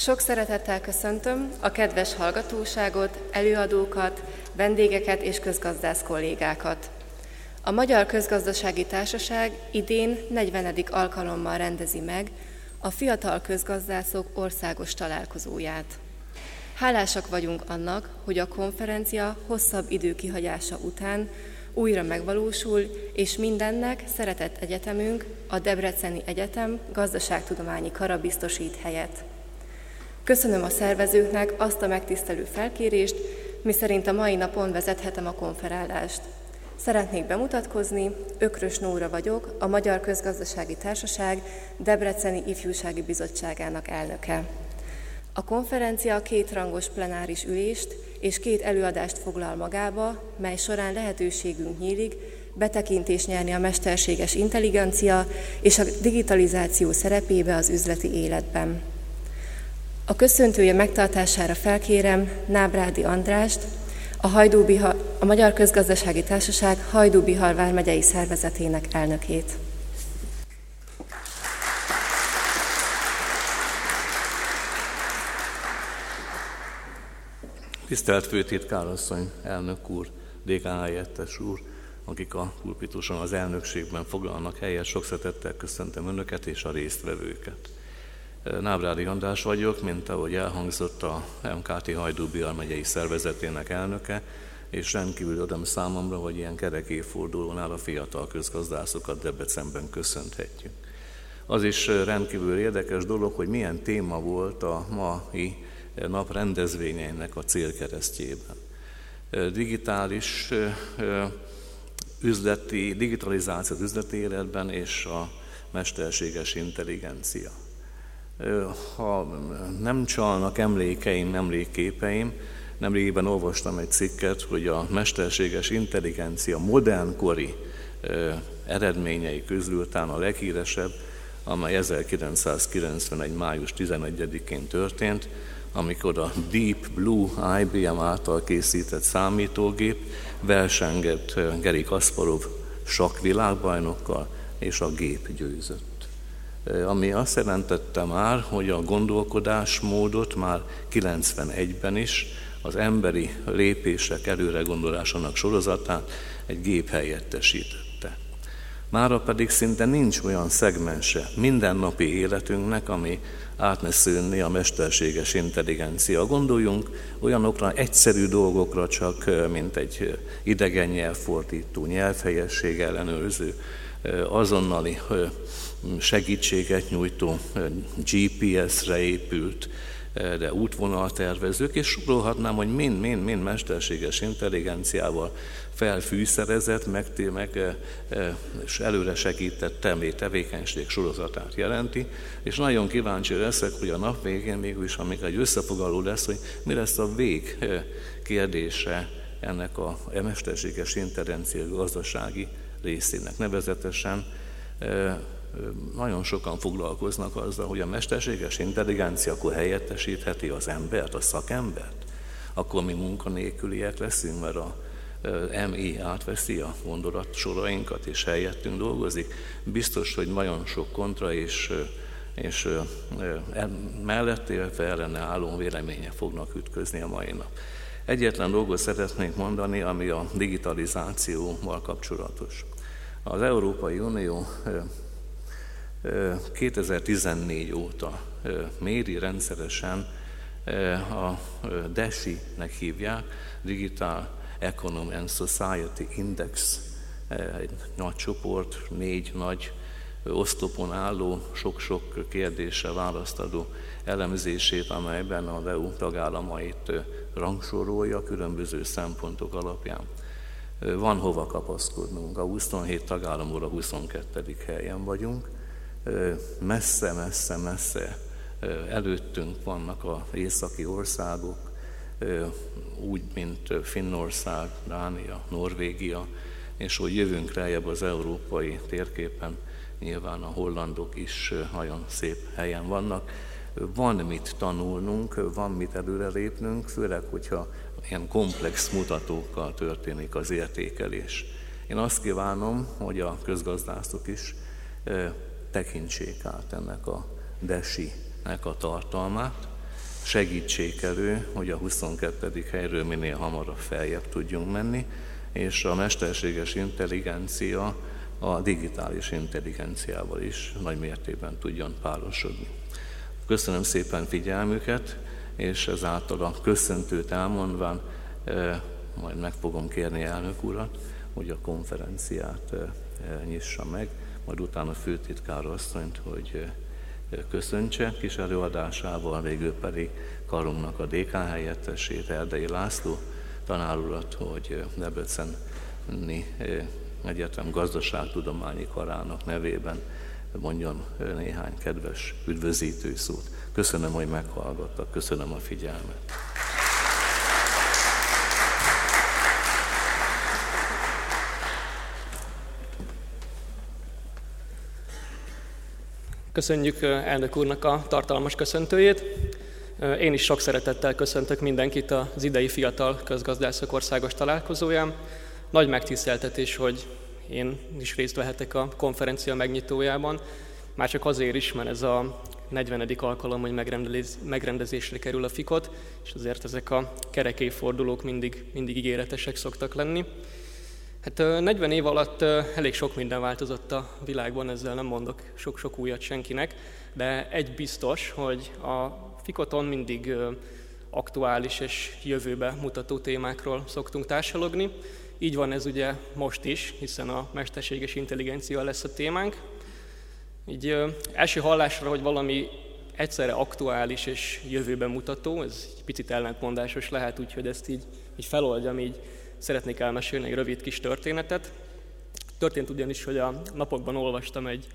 Sok szeretettel köszöntöm a kedves hallgatóságot, előadókat, vendégeket és közgazdász kollégákat. A Magyar Közgazdasági Társaság idén 40. alkalommal rendezi meg a Fiatal Közgazdászok országos találkozóját. Hálásak vagyunk annak, hogy a konferencia hosszabb idő kihagyása után újra megvalósul, és mindennek szeretett egyetemünk, a Debreceni Egyetem gazdaságtudományi kara biztosít helyet. Köszönöm a szervezőknek azt a megtisztelő felkérést, miszerint a mai napon vezethetem a konferálást. Szeretnék bemutatkozni, Ökrös Nóra vagyok, a Magyar Közgazdasági Társaság Debreceni Ifjúsági Bizottságának elnöke. A konferencia két rangos plenáris ülést és két előadást foglal magába, mely során lehetőségünk nyílik betekintést nyerni a mesterséges intelligencia és a digitalizáció szerepébe az üzleti életben. A köszöntője megtartására felkérem Nábrádi Andrást, a, Hajdúbihar, a Magyar Közgazdasági Társaság Hajdúbihar vármegyei szervezetének elnökét. Tisztelt Főtitkárasszony, elnök úr, dékán helyettes úr, akik a pulpituson az elnökségben foglalnak helyet, sok szeretettel köszöntöm Önöket és a résztvevőket. Nábrádi András vagyok, mint ahogy elhangzott a MKT Hajdú megyei szervezetének elnöke, és rendkívül öröm számomra, hogy ilyen kerek évfordulónál a fiatal közgazdászokat Debrecenben köszönhetjük. Az is rendkívül érdekes dolog, hogy milyen téma volt a mai nap rendezvényeinek a célkeresztjében. Digitális üzleti, digitalizáció az üzleti életben és a mesterséges intelligencia. Ha nem csalnak emlékeim, emlékképeim, nemrégiben olvastam egy cikket, hogy a mesterséges intelligencia modernkori eredményei közül talán a leghíresebb, amely 1991. május 11-én történt, amikor a Deep Blue IBM által készített számítógép versengett Geri Kasparov sok világbajnokkal, és a gép győzött. Ami azt jelentette már, hogy a gondolkodásmódot már 91-ben is az emberi lépések előre gondolásának sorozatát egy gép helyettesítette. Mára pedig szinte nincs olyan szegmense mindennapi életünknek, ami át ne szűnni a mesterséges intelligencia. Gondoljunk olyanokra, egyszerű dolgokra csak, mint egy idegen nyelvfordító, nyelvhelyesség ellenőrző, azonnali segítséget nyújtó GPS-re épült de útvonaltervezők, és sorolhatnám, hogy mind-mind-mind mesterséges intelligenciával felfűszerezett, meg, meg és előre segített temlé tevékenység sorozatát jelenti, és nagyon kíváncsi leszek, hogy a nap végén mégis, amikor egy összefoglaló lesz, hogy mi lesz a vég kérdése ennek a mesterséges intelligencia gazdasági részének. Nevezetesen nagyon sokan foglalkoznak azzal, hogy a mesterséges intelligencia akkor helyettesítheti az embert, a szakembert, akkor mi munkanélküliek leszünk, mert a MI átveszi a gondolat sorainkat és helyettünk dolgozik. Biztos, hogy nagyon sok kontra és, és mellett, illetve ellene álló véleménye fognak ütközni a mai nap. Egyetlen dolgot szeretnék mondani, ami a digitalizációval kapcsolatos. Az Európai Unió 2014 óta méri rendszeresen a DESI-nek hívják, Digital Economy and Society Index, egy nagy csoport, négy nagy oszlopon álló, sok-sok kérdésre választ adó elemzését, amelyben az EU tagállamait rangsorolja különböző szempontok alapján. Van hova kapaszkodnunk. A 27 tagállamból a 22. helyen vagyunk, messze, messze, messze előttünk vannak a északi országok, úgy, mint Finnország, Dánia, Norvégia, és hogy jövünk rájebb az európai térképen, nyilván a hollandok is nagyon szép helyen vannak. Van mit tanulnunk, van mit előrelépnünk, főleg, hogyha ilyen komplex mutatókkal történik az értékelés. Én azt kívánom, hogy a közgazdászok is tekintsék át ennek a desi-nek a tartalmát, segítsék elő, hogy a 22. helyről minél hamarabb feljebb tudjunk menni, és a mesterséges intelligencia a digitális intelligenciával is nagy mértékben tudjon párosodni. Köszönöm szépen figyelmüket, és ezáltal a köszöntőt elmondván eh, majd meg fogom kérni elnök urat, hogy a konferenciát eh, eh, nyissa meg, majd utána főtitkár asszonyt, hogy köszöntse kis előadásával, végül pedig karunknak a DK helyettesét, Erdei László tanárulat, hogy Debreceni Egyetem gazdaságtudományi karának nevében mondjon néhány kedves üdvözítő szót. Köszönöm, hogy meghallgattak, köszönöm a figyelmet. Köszönjük elnök úrnak a tartalmas köszöntőjét. Én is sok szeretettel köszöntök mindenkit az idei Fiatal Közgazdászok Országos Találkozóján. Nagy megtiszteltetés, hogy én is részt vehetek a konferencia megnyitójában, már csak azért is, mert ez a 40. alkalom, hogy megrendezésre kerül a fikot, és azért ezek a kerekéfordulók mindig, mindig ígéretesek szoktak lenni. Hát 40 év alatt elég sok minden változott a világban, ezzel nem mondok sok-sok újat senkinek, de egy biztos, hogy a Fikoton mindig aktuális és jövőbe mutató témákról szoktunk társalogni. Így van ez ugye most is, hiszen a mesterséges intelligencia lesz a témánk. Így első hallásra, hogy valami egyszerre aktuális és jövőbe mutató, ez egy picit ellentmondásos lehet, úgyhogy ezt így, így feloldjam, így szeretnék elmesélni egy rövid kis történetet. Történt ugyanis, hogy a napokban olvastam egy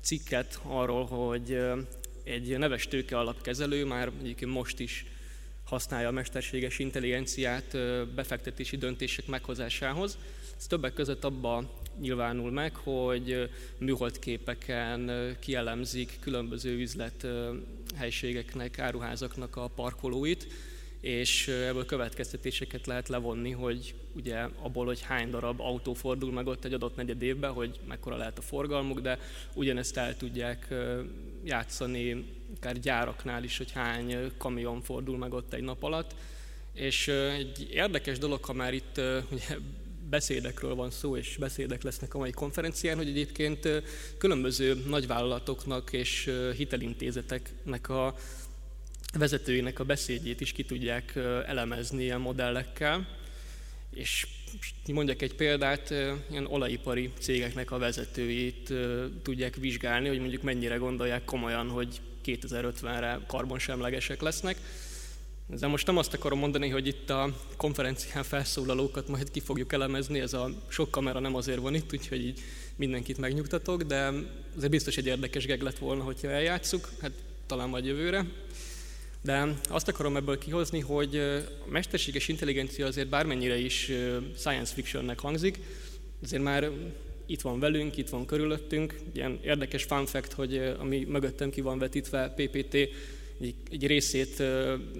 cikket arról, hogy egy neves tőke alapkezelő már egyébként most is használja a mesterséges intelligenciát befektetési döntések meghozásához. Ez többek között abba nyilvánul meg, hogy műholdképeken kielemzik különböző üzlethelységeknek, áruházaknak a parkolóit, és ebből következtetéseket lehet levonni, hogy ugye abból, hogy hány darab autó fordul meg ott egy adott negyed évben, hogy mekkora lehet a forgalmuk, de ugyanezt el tudják játszani akár gyáraknál is, hogy hány kamion fordul meg ott egy nap alatt. És egy érdekes dolog, ha már itt ugye, beszédekről van szó, és beszédek lesznek a mai konferencián, hogy egyébként különböző nagyvállalatoknak és hitelintézeteknek a vezetőinek a beszédjét is ki tudják elemezni ilyen modellekkel. És mondjak egy példát, ilyen olajipari cégeknek a vezetőjét tudják vizsgálni, hogy mondjuk mennyire gondolják komolyan, hogy 2050-re karbonsemlegesek lesznek. De most nem azt akarom mondani, hogy itt a konferencián felszólalókat majd ki fogjuk elemezni, ez a sok kamera nem azért van itt, úgyhogy így mindenkit megnyugtatok, de azért biztos egy érdekes geg lett volna, hogyha eljátszuk, hát talán majd jövőre. De azt akarom ebből kihozni, hogy a mesterséges intelligencia azért bármennyire is science fictionnek hangzik, azért már itt van velünk, itt van körülöttünk. Ilyen érdekes fun fact, hogy ami mögöttem ki van vetítve, PPT egy, részét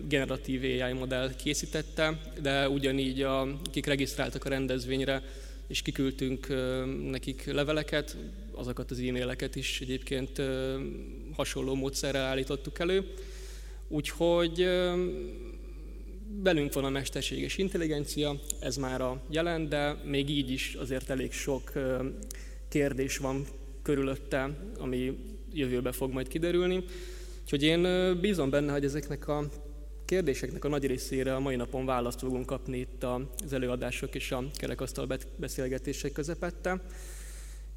generatív AI modell készítette, de ugyanígy a, akik regisztráltak a rendezvényre, és kiküldtünk nekik leveleket, azokat az e-maileket is egyébként hasonló módszerrel állítottuk elő. Úgyhogy belünk van a mesterséges intelligencia, ez már a jelen, de még így is azért elég sok kérdés van körülötte, ami jövőbe fog majd kiderülni. Úgyhogy én bízom benne, hogy ezeknek a kérdéseknek a nagy részére a mai napon választ fogunk kapni itt az előadások és a kerekasztal beszélgetések közepette,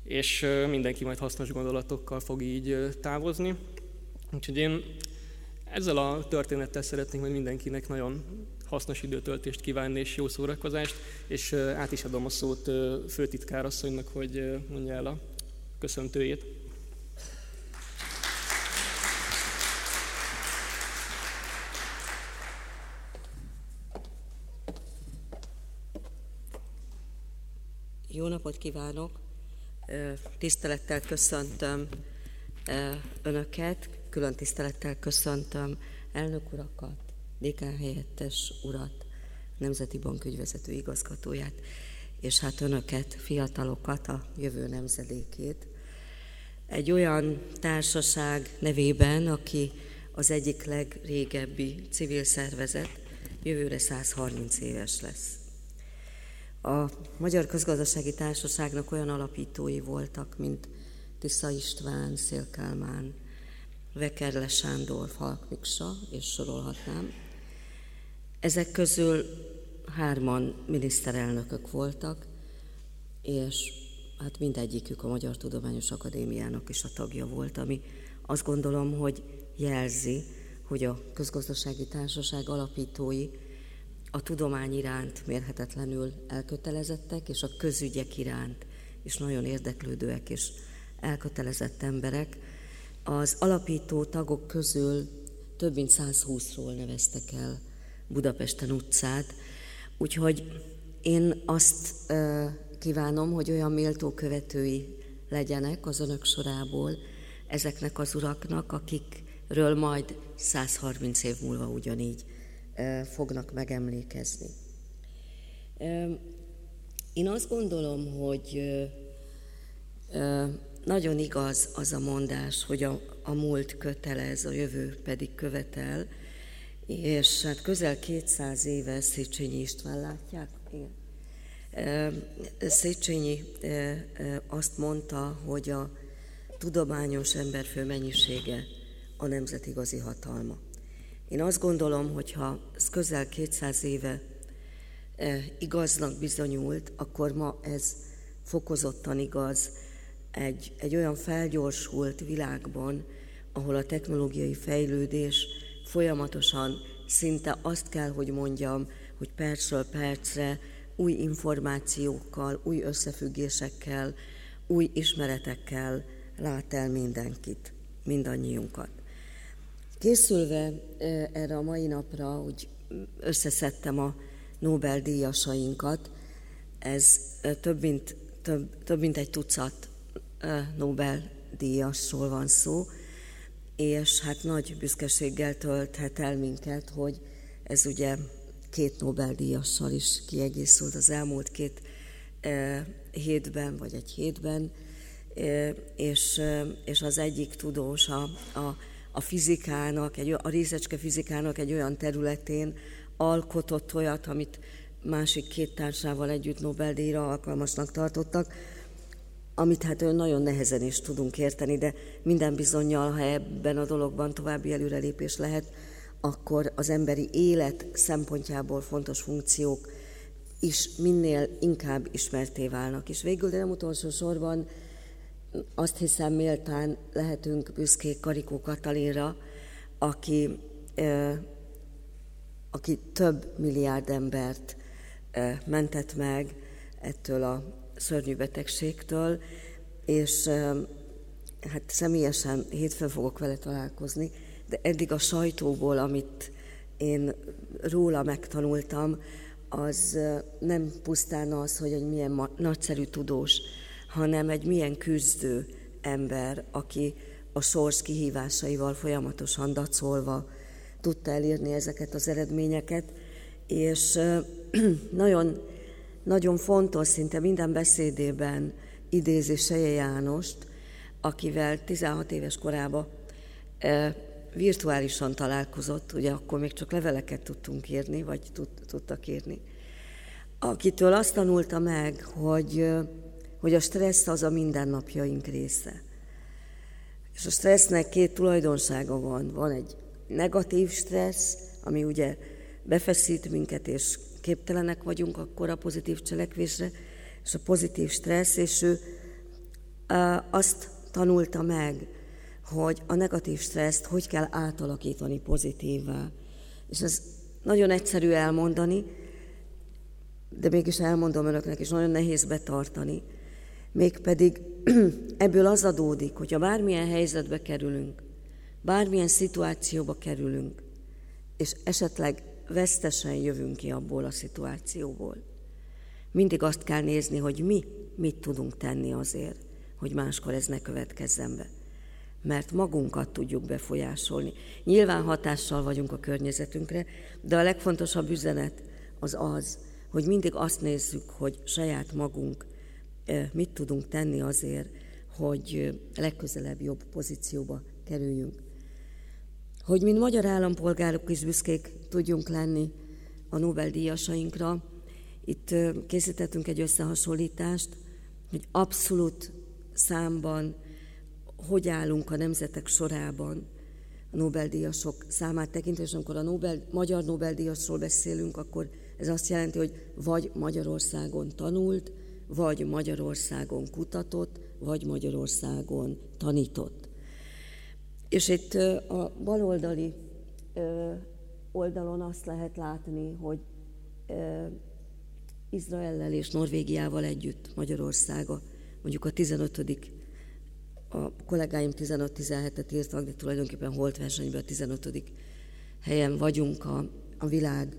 és mindenki majd hasznos gondolatokkal fog így távozni. Úgyhogy én ezzel a történettel szeretnénk majd mindenkinek nagyon hasznos időtöltést kívánni és jó szórakozást, és át is adom a szót főtitkárasszonynak, hogy mondja el a köszöntőjét. Jó napot kívánok! Tisztelettel köszöntöm Önöket, külön tisztelettel köszöntöm elnök urakat, dékán helyettes urat, Nemzeti Bank ügyvezető igazgatóját, és hát önöket, fiatalokat, a jövő nemzedékét. Egy olyan társaság nevében, aki az egyik legrégebbi civil szervezet, jövőre 130 éves lesz. A Magyar Közgazdasági Társaságnak olyan alapítói voltak, mint Tisza István, Szélkálmán, Vekerle Sándor, Falk Miksa, és sorolhatnám. Ezek közül hárman miniszterelnökök voltak, és hát mindegyikük a Magyar Tudományos Akadémiának is a tagja volt, ami azt gondolom, hogy jelzi, hogy a közgazdasági társaság alapítói a tudomány iránt mérhetetlenül elkötelezettek, és a közügyek iránt is nagyon érdeklődőek és elkötelezett emberek. Az alapító tagok közül több mint 120-ról neveztek el Budapesten utcát, úgyhogy én azt kívánom, hogy olyan méltó követői legyenek az önök sorából ezeknek az uraknak, akikről majd 130 év múlva ugyanígy fognak megemlékezni. Én azt gondolom, hogy nagyon igaz az a mondás, hogy a, a múlt kötelez, a jövő pedig követel, és hát közel 200 éve Széchenyi István látják? Igen. Széchenyi azt mondta, hogy a tudományos emberfő mennyisége a nemzet igazi hatalma. Én azt gondolom, hogy ha ez közel 200 éve igaznak bizonyult, akkor ma ez fokozottan igaz egy, egy olyan felgyorsult világban, ahol a technológiai fejlődés folyamatosan szinte azt kell, hogy mondjam, hogy percről percre új információkkal, új összefüggésekkel, új ismeretekkel lát el mindenkit, mindannyiunkat. Készülve erre a mai napra, hogy összeszedtem a Nobel-díjasainkat, ez több mint, több, több mint egy tucat Nobel-díjasról van szó, és hát nagy büszkeséggel tölthet el minket, hogy ez ugye két Nobel-díjassal is kiegészült az elmúlt két hétben, vagy egy hétben, és, és az egyik tudós a, a, a fizikának, egy, a részecske fizikának egy olyan területén alkotott olyat, amit másik két társával együtt Nobel-díjra alkalmasnak tartottak, amit hát nagyon nehezen is tudunk érteni, de minden bizonyal, ha ebben a dologban további előrelépés lehet, akkor az emberi élet szempontjából fontos funkciók is minél inkább ismerté válnak. És végül, de nem utolsó sorban azt hiszem méltán lehetünk büszkék Karikó Katalinra, aki, aki több milliárd embert mentett meg ettől a szörnyű betegségtől, és hát személyesen hétfőn fogok vele találkozni, de eddig a sajtóból, amit én róla megtanultam, az nem pusztán az, hogy egy milyen nagyszerű tudós, hanem egy milyen küzdő ember, aki a sors kihívásaival folyamatosan dacolva tudta elérni ezeket az eredményeket, és nagyon, nagyon fontos, szinte minden beszédében idézi Seje Jánost, akivel 16 éves korában virtuálisan találkozott, ugye akkor még csak leveleket tudtunk írni, vagy tud, tudtak írni, akitől azt tanulta meg, hogy, hogy a stressz az a mindennapjaink része. És a stressznek két tulajdonsága van. Van egy negatív stressz, ami ugye befeszít minket, és képtelenek vagyunk akkor a pozitív cselekvésre, és a pozitív stressz, és ő azt tanulta meg, hogy a negatív stresszt hogy kell átalakítani pozitívvá. És ez nagyon egyszerű elmondani, de mégis elmondom önöknek, és nagyon nehéz betartani. Mégpedig ebből az adódik, hogyha bármilyen helyzetbe kerülünk, bármilyen szituációba kerülünk, és esetleg vesztesen jövünk ki abból a szituációból. Mindig azt kell nézni, hogy mi mit tudunk tenni azért, hogy máskor ez ne következzen be mert magunkat tudjuk befolyásolni. Nyilván hatással vagyunk a környezetünkre, de a legfontosabb üzenet az az, hogy mindig azt nézzük, hogy saját magunk mit tudunk tenni azért, hogy legközelebb jobb pozícióba kerüljünk. Hogy mint magyar állampolgárok is büszkék tudjunk lenni a Nobel-díjasainkra, itt készítettünk egy összehasonlítást, hogy abszolút számban hogy állunk a nemzetek sorában a Nobel-díjasok számát tekintve, és amikor a Nobel, magyar Nobel-díjasról beszélünk, akkor ez azt jelenti, hogy vagy Magyarországon tanult, vagy Magyarországon kutatott, vagy Magyarországon tanított. És itt a baloldali oldalon azt lehet látni, hogy Izraellel és Norvégiával együtt Magyarországa mondjuk a 15 a kollégáim 15-17-et írtak, de tulajdonképpen holt versenyben a 15 helyen vagyunk a, a világ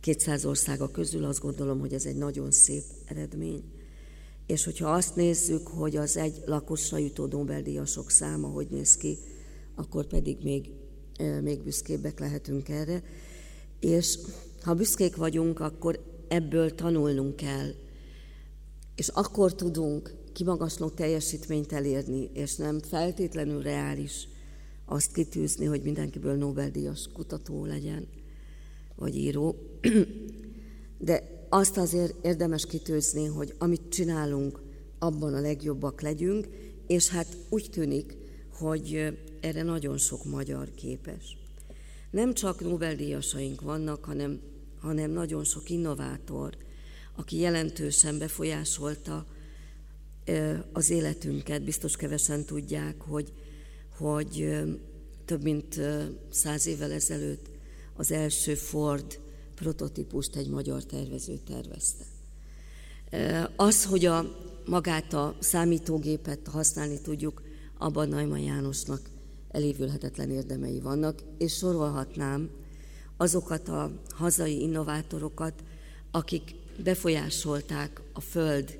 200 országa közül, azt gondolom, hogy ez egy nagyon szép eredmény. És hogyha azt nézzük, hogy az egy lakosra jutó Nobel-díjasok száma hogy néz ki, akkor pedig még, még büszkébbek lehetünk erre. És ha büszkék vagyunk, akkor ebből tanulnunk kell, és akkor tudunk kimagasló teljesítményt elérni, és nem feltétlenül reális azt kitűzni, hogy mindenkiből Nobel-díjas kutató legyen, vagy író. De azt azért érdemes kitűzni, hogy amit csinálunk, abban a legjobbak legyünk, és hát úgy tűnik, hogy erre nagyon sok magyar képes. Nem csak Nobel-díjasaink vannak, hanem, hanem nagyon sok innovátor, aki jelentősen befolyásolta az életünket. Biztos kevesen tudják, hogy, hogy több mint száz évvel ezelőtt az első Ford prototípust egy magyar tervező tervezte. Az, hogy a, magát a számítógépet használni tudjuk, abban Najman Jánosnak elévülhetetlen érdemei vannak, és sorolhatnám azokat a hazai innovátorokat, akik befolyásolták a Föld,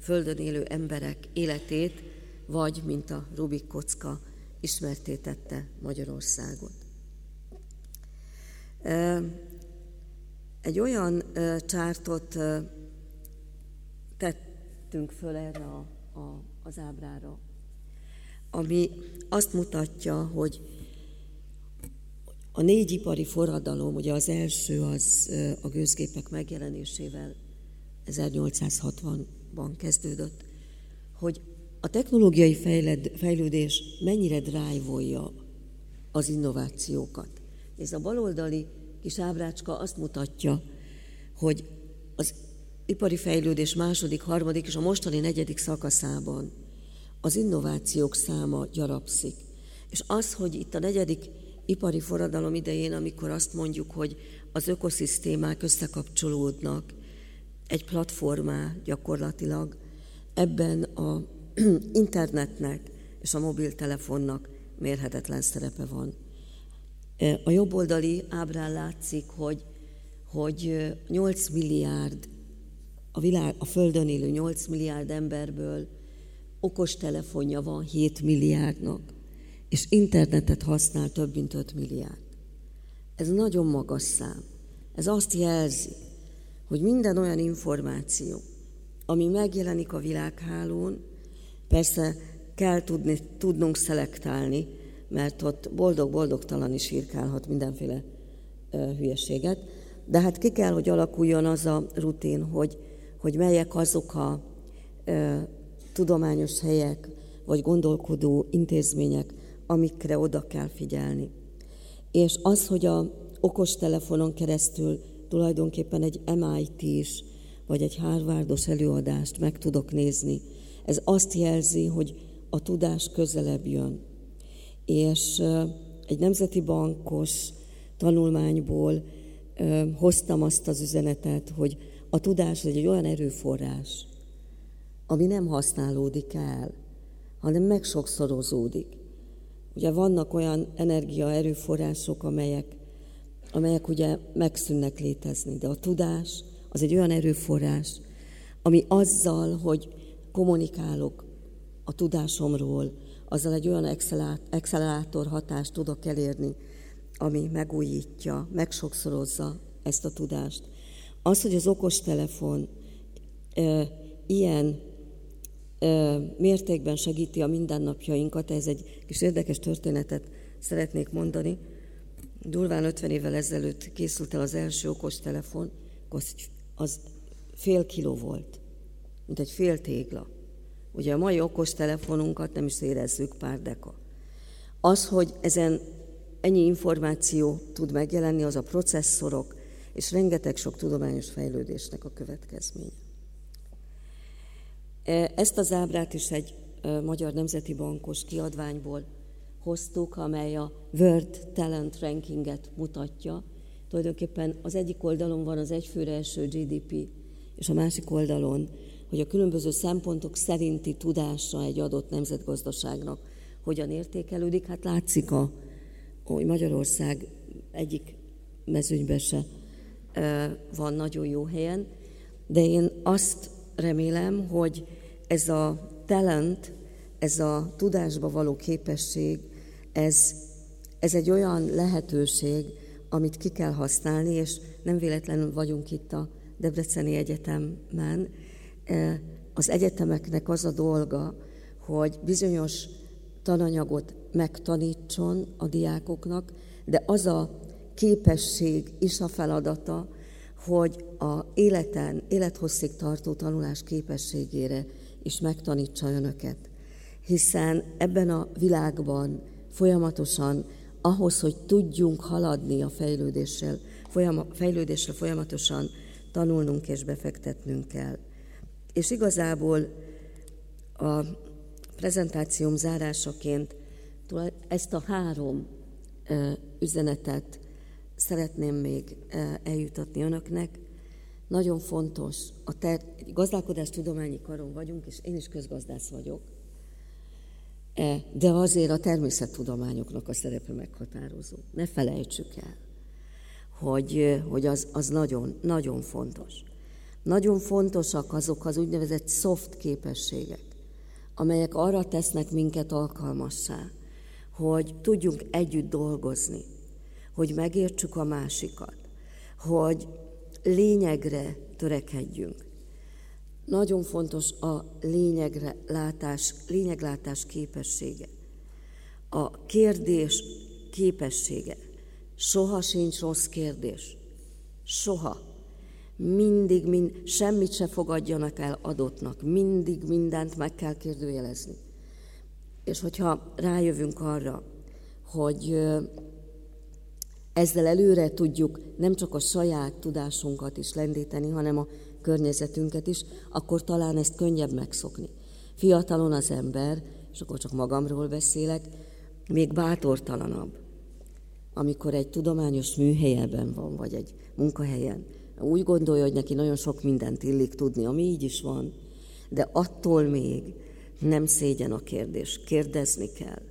Földön élő emberek életét, vagy, mint a Rubik kocka, ismertétette Magyarországot. Egy olyan csártot tettünk föl erre a, a, az ábrára, ami azt mutatja, hogy a négy ipari forradalom, ugye az első az a gőzgépek megjelenésével 1860-ban kezdődött, hogy a technológiai fejled, fejlődés mennyire drive az innovációkat. Ez a baloldali kis ábrácska azt mutatja, hogy az ipari fejlődés második, harmadik és a mostani negyedik szakaszában az innovációk száma gyarapszik. És az, hogy itt a negyedik ipari forradalom idején, amikor azt mondjuk, hogy az ökoszisztémák összekapcsolódnak egy platformá gyakorlatilag, ebben a internetnek és a mobiltelefonnak mérhetetlen szerepe van. A jobboldali ábrán látszik, hogy, hogy 8 milliárd, a, világ, a Földön élő 8 milliárd emberből okos telefonja van 7 milliárdnak, és internetet használ több mint 5 milliárd. Ez nagyon magas szám. Ez azt jelzi, hogy minden olyan információ, ami megjelenik a világhálón, persze kell tudni, tudnunk szelektálni, mert ott boldog-boldogtalan is írkálhat mindenféle hülyeséget, de hát ki kell, hogy alakuljon az a rutin, hogy, hogy melyek azok a ö, tudományos helyek, vagy gondolkodó intézmények, amikre oda kell figyelni. És az, hogy a okostelefonon keresztül tulajdonképpen egy MIT is, vagy egy Harvardos előadást meg tudok nézni, ez azt jelzi, hogy a tudás közelebb jön. És egy nemzeti bankos tanulmányból hoztam azt az üzenetet, hogy a tudás egy olyan erőforrás, ami nem használódik el, hanem megsokszorozódik. Ugye vannak olyan energia erőforrások, amelyek, amelyek ugye megszűnnek létezni, de a tudás az egy olyan erőforrás, ami azzal, hogy kommunikálok a tudásomról, azzal egy olyan accelerátor hatást tudok elérni, ami megújítja, megsokszorozza ezt a tudást. Az, hogy az okostelefon e, ilyen e, mértékben segíti a mindennapjainkat, ez egy kis érdekes történetet szeretnék mondani. Durván 50 évvel ezelőtt készült el az első okos telefon, az fél kiló volt, mint egy fél tégla. Ugye a mai okos telefonunkat nem is érezzük pár deka. Az, hogy ezen ennyi információ tud megjelenni, az a processzorok és rengeteg sok tudományos fejlődésnek a következménye. E, ezt az ábrát is egy e, Magyar Nemzeti Bankos kiadványból hoztuk, amely a World Talent Rankinget mutatja. Tulajdonképpen az egyik oldalon van az egyfőre eső GDP, és a másik oldalon, hogy a különböző szempontok szerinti tudása egy adott nemzetgazdaságnak hogyan értékelődik. Hát látszik, a, hogy Magyarország egyik mezőnyben se van nagyon jó helyen, de én azt remélem, hogy ez a talent, ez a tudásba való képesség, ez, ez egy olyan lehetőség, amit ki kell használni, és nem véletlenül vagyunk itt a Debreceni Egyetemen. Az egyetemeknek az a dolga, hogy bizonyos tananyagot megtanítson a diákoknak, de az a képesség is a feladata, hogy a életen, élethosszig tartó tanulás képességére is megtanítsa önöket. Hiszen ebben a világban folyamatosan ahhoz, hogy tudjunk haladni a fejlődéssel, folyama, fejlődésre folyamatosan tanulnunk és befektetnünk kell. És igazából a prezentációm zárásaként ezt a három üzenetet szeretném még eljutatni önöknek. Nagyon fontos, a ter- gazdálkodás tudományi karon vagyunk, és én is közgazdász vagyok, de azért a természettudományoknak a szerepe meghatározó. Ne felejtsük el, hogy, hogy az, az nagyon, nagyon fontos. Nagyon fontosak azok az úgynevezett soft képességek, amelyek arra tesznek minket alkalmassá, hogy tudjunk együtt dolgozni, hogy megértsük a másikat, hogy lényegre törekedjünk. Nagyon fontos a lényegre látás, lényeglátás képessége. A kérdés képessége. Soha sincs rossz kérdés. Soha. Mindig, mind, semmit se fogadjanak el adottnak. Mindig mindent meg kell kérdőjelezni. És hogyha rájövünk arra, hogy ezzel előre tudjuk nem csak a saját tudásunkat is lendíteni, hanem a környezetünket is, akkor talán ezt könnyebb megszokni. Fiatalon az ember, és akkor csak magamról beszélek, még bátortalanabb, amikor egy tudományos műhelyeben van, vagy egy munkahelyen. Úgy gondolja, hogy neki nagyon sok mindent illik tudni, ami így is van, de attól még nem szégyen a kérdés, kérdezni kell.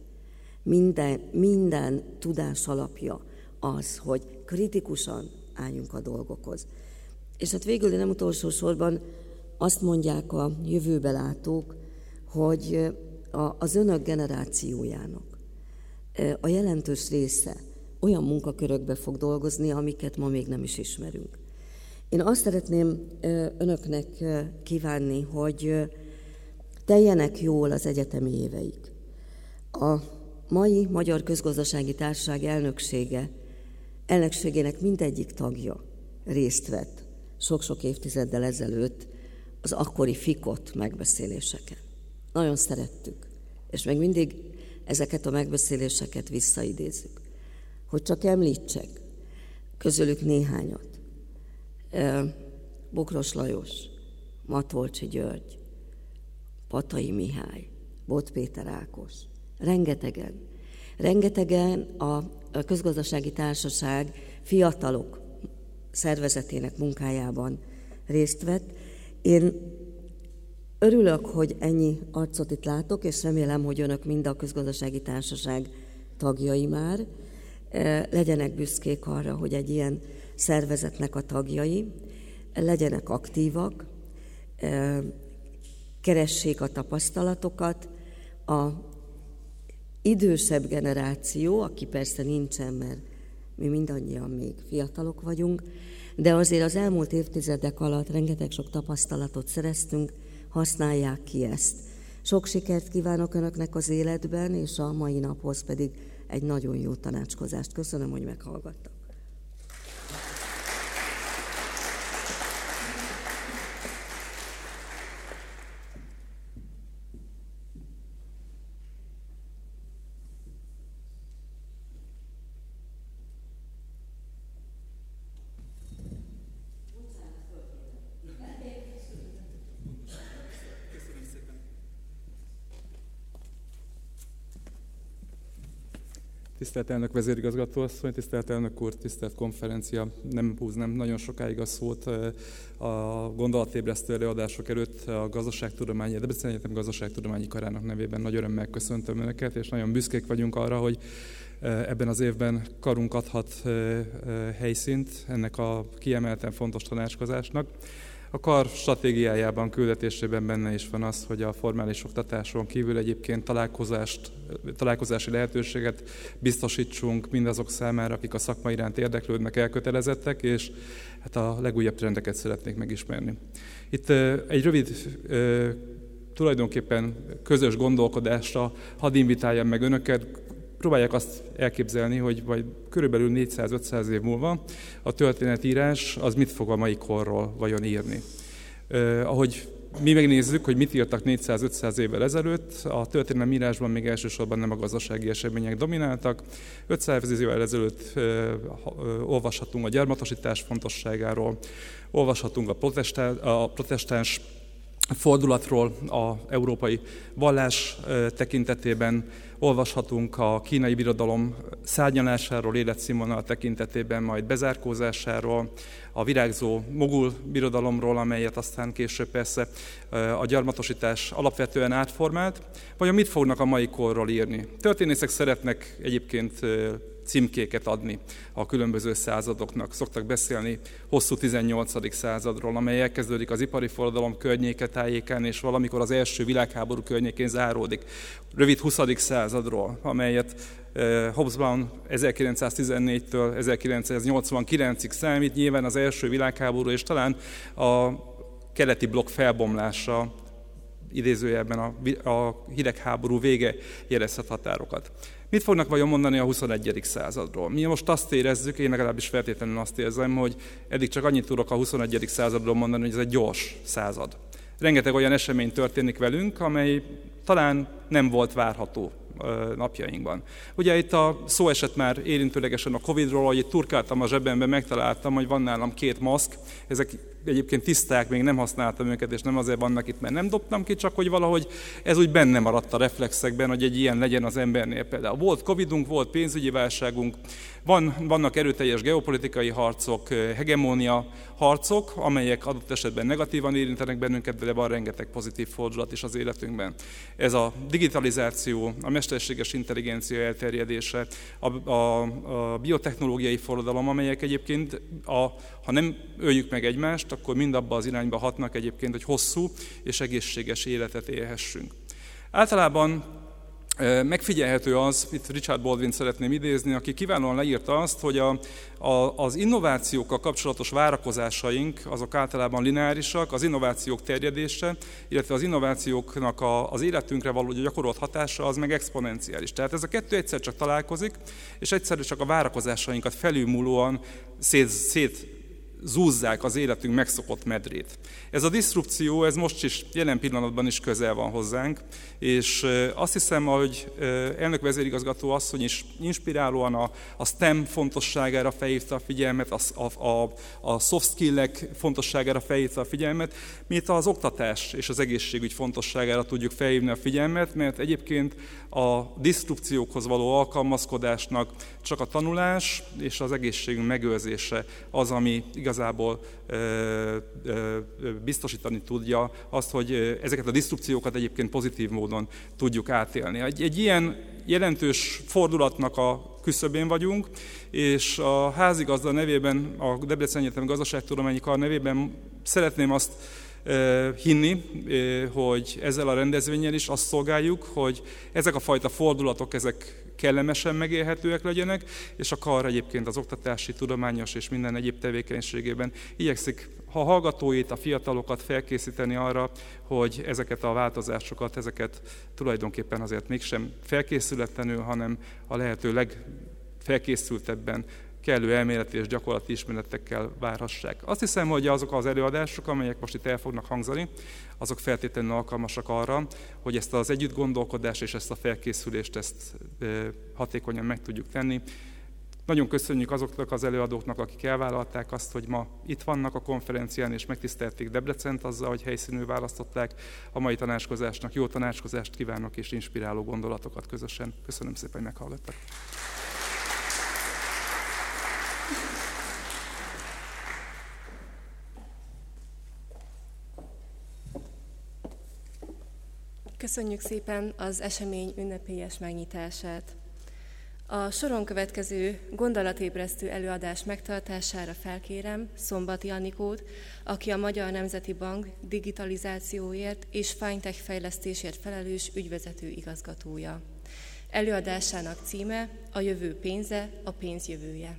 Minden, minden tudás alapja az, hogy kritikusan álljunk a dolgokhoz. És hát végül, de nem utolsó sorban azt mondják a jövőbe látók, hogy az önök generációjának a jelentős része olyan munkakörökbe fog dolgozni, amiket ma még nem is ismerünk. Én azt szeretném önöknek kívánni, hogy teljenek jól az egyetemi éveik. A mai Magyar Közgazdasági Társaság elnöksége elnökségének mindegyik tagja részt vett sok-sok évtizeddel ezelőtt az akkori fikott megbeszéléseken. Nagyon szerettük, és még mindig ezeket a megbeszéléseket visszaidézzük. Hogy csak említsek közülük néhányat. Bokros Lajos, Matolcsi György, Patai Mihály, Bot Péter Ákos, rengetegen. Rengetegen a közgazdasági társaság fiatalok szervezetének munkájában részt vett. Én örülök, hogy ennyi arcot itt látok, és remélem, hogy önök mind a közgazdasági társaság tagjai már. Legyenek büszkék arra, hogy egy ilyen szervezetnek a tagjai, legyenek aktívak, keressék a tapasztalatokat, a idősebb generáció, aki persze nincsen, mert mi mindannyian még fiatalok vagyunk, de azért az elmúlt évtizedek alatt rengeteg sok tapasztalatot szereztünk, használják ki ezt. Sok sikert kívánok Önöknek az életben, és a mai naphoz pedig egy nagyon jó tanácskozást. Köszönöm, hogy meghallgattak. Tisztelt elnök vezérigazgató asszony, tisztelt elnök úr, tisztelt konferencia, nem húznám nagyon sokáig a szót. A gondolatébresztő előadások előtt a gazdaságtudományi, Debrecen Egyetem gazdaságtudományi karának nevében nagy örömmel köszöntöm Önöket, és nagyon büszkék vagyunk arra, hogy ebben az évben karunk adhat helyszínt ennek a kiemelten fontos tanácskozásnak. A kar stratégiájában, küldetésében benne is van az, hogy a formális oktatáson kívül egyébként találkozást, találkozási lehetőséget biztosítsunk mindazok számára, akik a szakma iránt érdeklődnek, elkötelezettek, és hát a legújabb trendeket szeretnék megismerni. Itt egy rövid tulajdonképpen közös gondolkodásra hadd invitáljam meg önöket, próbálják azt elképzelni, hogy vagy körülbelül 400-500 év múlva a történetírás az mit fog a mai korról vajon írni. Eh, ahogy mi megnézzük, hogy mit írtak 400-500 évvel ezelőtt, a történelmi írásban még elsősorban nem a gazdasági események domináltak. 500 évvel ezelőtt eh, olvashatunk a gyarmatosítás fontosságáról, olvashatunk a, protestáns, a protestáns fordulatról a európai vallás tekintetében, olvashatunk a kínai birodalom szárnyalásáról, életszínvonal tekintetében, majd bezárkózásáról, a virágzó mogul birodalomról, amelyet aztán később persze a gyarmatosítás alapvetően átformált, vagy mit fognak a mai korról írni. Történészek szeretnek egyébként címkéket adni a különböző századoknak. Szoktak beszélni hosszú 18. századról, amely elkezdődik az ipari forradalom környéke tájékán, és valamikor az első világháború környékén záródik. Rövid 20. századról, amelyet Hobsbawm 1914-től 1989-ig számít, nyilván az első világháború, és talán a keleti blokk felbomlása idézőjelben a, a hidegháború vége jelezhet határokat. Mit fognak vajon mondani a 21. századról? Mi most azt érezzük, én legalábbis feltétlenül azt érzem, hogy eddig csak annyit tudok a 21. századról mondani, hogy ez egy gyors század. Rengeteg olyan esemény történik velünk, amely talán nem volt várható napjainkban. Ugye itt a szó esett már érintőlegesen a Covid-ról, hogy itt turkáltam a zsebembe, megtaláltam, hogy van nálam két maszk, ezek egyébként tiszták, még nem használtam őket, és nem azért vannak itt, mert nem dobtam ki, csak hogy valahogy ez úgy benne maradt a reflexekben, hogy egy ilyen legyen az embernél például. Volt Covidunk, volt pénzügyi válságunk, van, vannak erőteljes geopolitikai harcok, hegemónia harcok, amelyek adott esetben negatívan érintenek bennünket, de van rengeteg pozitív fordulat is az életünkben. Ez a digitalizáció, a mesterséges intelligencia elterjedése, a, a, a biotechnológiai forradalom, amelyek egyébként, a, ha nem öljük meg egymást, akkor mind abba az irányba hatnak egyébként, hogy hosszú és egészséges életet élhessünk. Általában Megfigyelhető az, itt Richard Baldwin szeretném idézni, aki kiválóan leírta azt, hogy a, a, az innovációkkal kapcsolatos várakozásaink azok általában lineárisak, az innovációk terjedése, illetve az innovációknak a, az életünkre való gyakorolt hatása az meg exponenciális. Tehát ez a kettő egyszer csak találkozik, és egyszerű csak a várakozásainkat felülmúlóan szét, szét zúzzák az életünk megszokott medrét. Ez a diszrupció, ez most is, jelen pillanatban is közel van hozzánk, és azt hiszem, hogy elnök vezérigazgató asszony is inspirálóan a, a STEM fontosságára felhívta a figyelmet, a, a, a soft skill-ek fontosságára felhívta a figyelmet, mi itt az oktatás és az egészségügy fontosságára tudjuk felhívni a figyelmet, mert egyébként a diszrupciókhoz való alkalmazkodásnak csak a tanulás és az egészségünk megőrzése az, ami igazából biztosítani tudja azt, hogy ezeket a disztrukciókat egyébként pozitív módon tudjuk átélni. Egy, egy ilyen jelentős fordulatnak a küszöbén vagyunk, és a házigazda nevében, a Debrecen Egyetem Gazdaságtudományi Kar nevében szeretném azt hinni, hogy ezzel a rendezvényel is azt szolgáljuk, hogy ezek a fajta fordulatok, ezek kellemesen megélhetőek legyenek, és a kar egyébként az oktatási, tudományos és minden egyéb tevékenységében igyekszik ha hallgatóit, a fiatalokat felkészíteni arra, hogy ezeket a változásokat, ezeket tulajdonképpen azért mégsem felkészületlenül, hanem a lehető legfelkészültebben kellő elméleti és gyakorlati ismeretekkel várhassák. Azt hiszem, hogy azok az előadások, amelyek most itt el fognak hangzani, azok feltétlenül alkalmasak arra, hogy ezt az együttgondolkodást és ezt a felkészülést ezt hatékonyan meg tudjuk tenni. Nagyon köszönjük azoknak az előadóknak, akik elvállalták azt, hogy ma itt vannak a konferencián, és megtisztelték Debrecent azzal, hogy helyszínű választották a mai tanácskozásnak. Jó tanácskozást kívánok, és inspiráló gondolatokat közösen. Köszönöm szépen, hogy meghallgattak. Köszönjük szépen az esemény ünnepélyes megnyitását. A soron következő gondolatébresztő előadás megtartására felkérem Szombati Anikót, aki a Magyar Nemzeti Bank digitalizációért és fintech fejlesztésért felelős ügyvezető igazgatója. Előadásának címe A jövő pénze, a pénz jövője.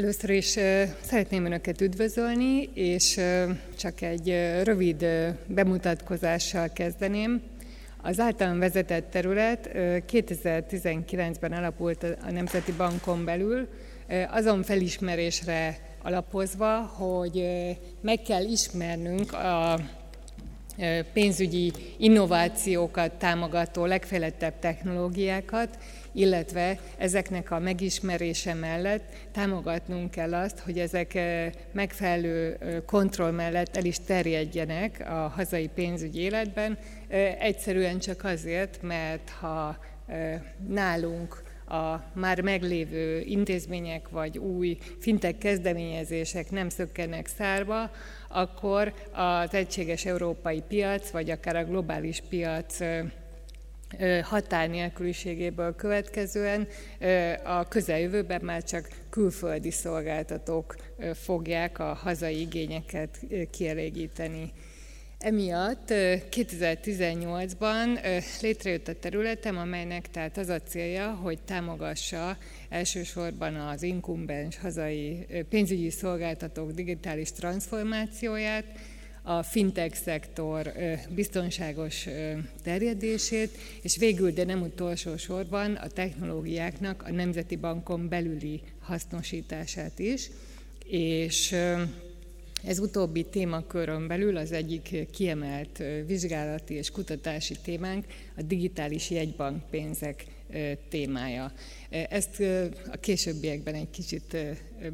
Először is szeretném Önöket üdvözölni, és csak egy rövid bemutatkozással kezdeném. Az általán vezetett terület 2019-ben alapult a Nemzeti Bankon belül, azon felismerésre alapozva, hogy meg kell ismernünk a pénzügyi innovációkat támogató legfejlettebb technológiákat, illetve ezeknek a megismerése mellett támogatnunk kell azt, hogy ezek megfelelő kontroll mellett el is terjedjenek a hazai pénzügyi életben, egyszerűen csak azért, mert ha nálunk a már meglévő intézmények vagy új fintek kezdeményezések nem szökkenek szárba, akkor az egységes európai piac, vagy akár a globális piac határnélküliségéből következően a közeljövőben már csak külföldi szolgáltatók fogják a hazai igényeket kielégíteni. Emiatt 2018-ban létrejött a területem, amelynek tehát az a célja, hogy támogassa elsősorban az inkumbens hazai pénzügyi szolgáltatók digitális transformációját, a fintech szektor biztonságos terjedését, és végül, de nem utolsó sorban a technológiáknak a Nemzeti Bankon belüli hasznosítását is, és ez utóbbi témakörön belül az egyik kiemelt vizsgálati és kutatási témánk a digitális jegybankpénzek témája. Ezt a későbbiekben egy kicsit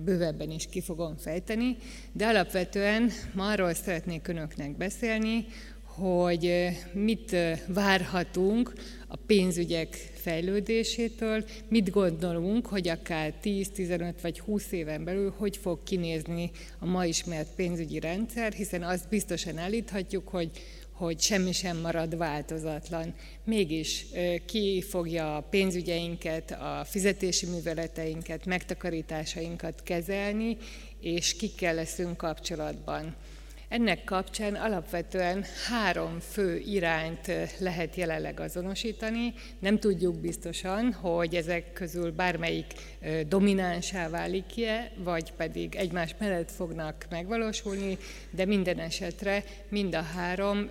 bővebben is ki fogom fejteni, de alapvetően ma arról szeretnék önöknek beszélni, hogy mit várhatunk a pénzügyek fejlődésétől, mit gondolunk, hogy akár 10-15 vagy 20 éven belül hogy fog kinézni a ma ismert pénzügyi rendszer, hiszen azt biztosan állíthatjuk, hogy hogy semmi sem marad változatlan. Mégis ki fogja a pénzügyeinket, a fizetési műveleteinket, megtakarításainkat kezelni, és kikkel leszünk kapcsolatban. Ennek kapcsán alapvetően három fő irányt lehet jelenleg azonosítani. Nem tudjuk biztosan, hogy ezek közül bármelyik dominánsá válik ki vagy pedig egymás mellett fognak megvalósulni, de minden esetre mind a három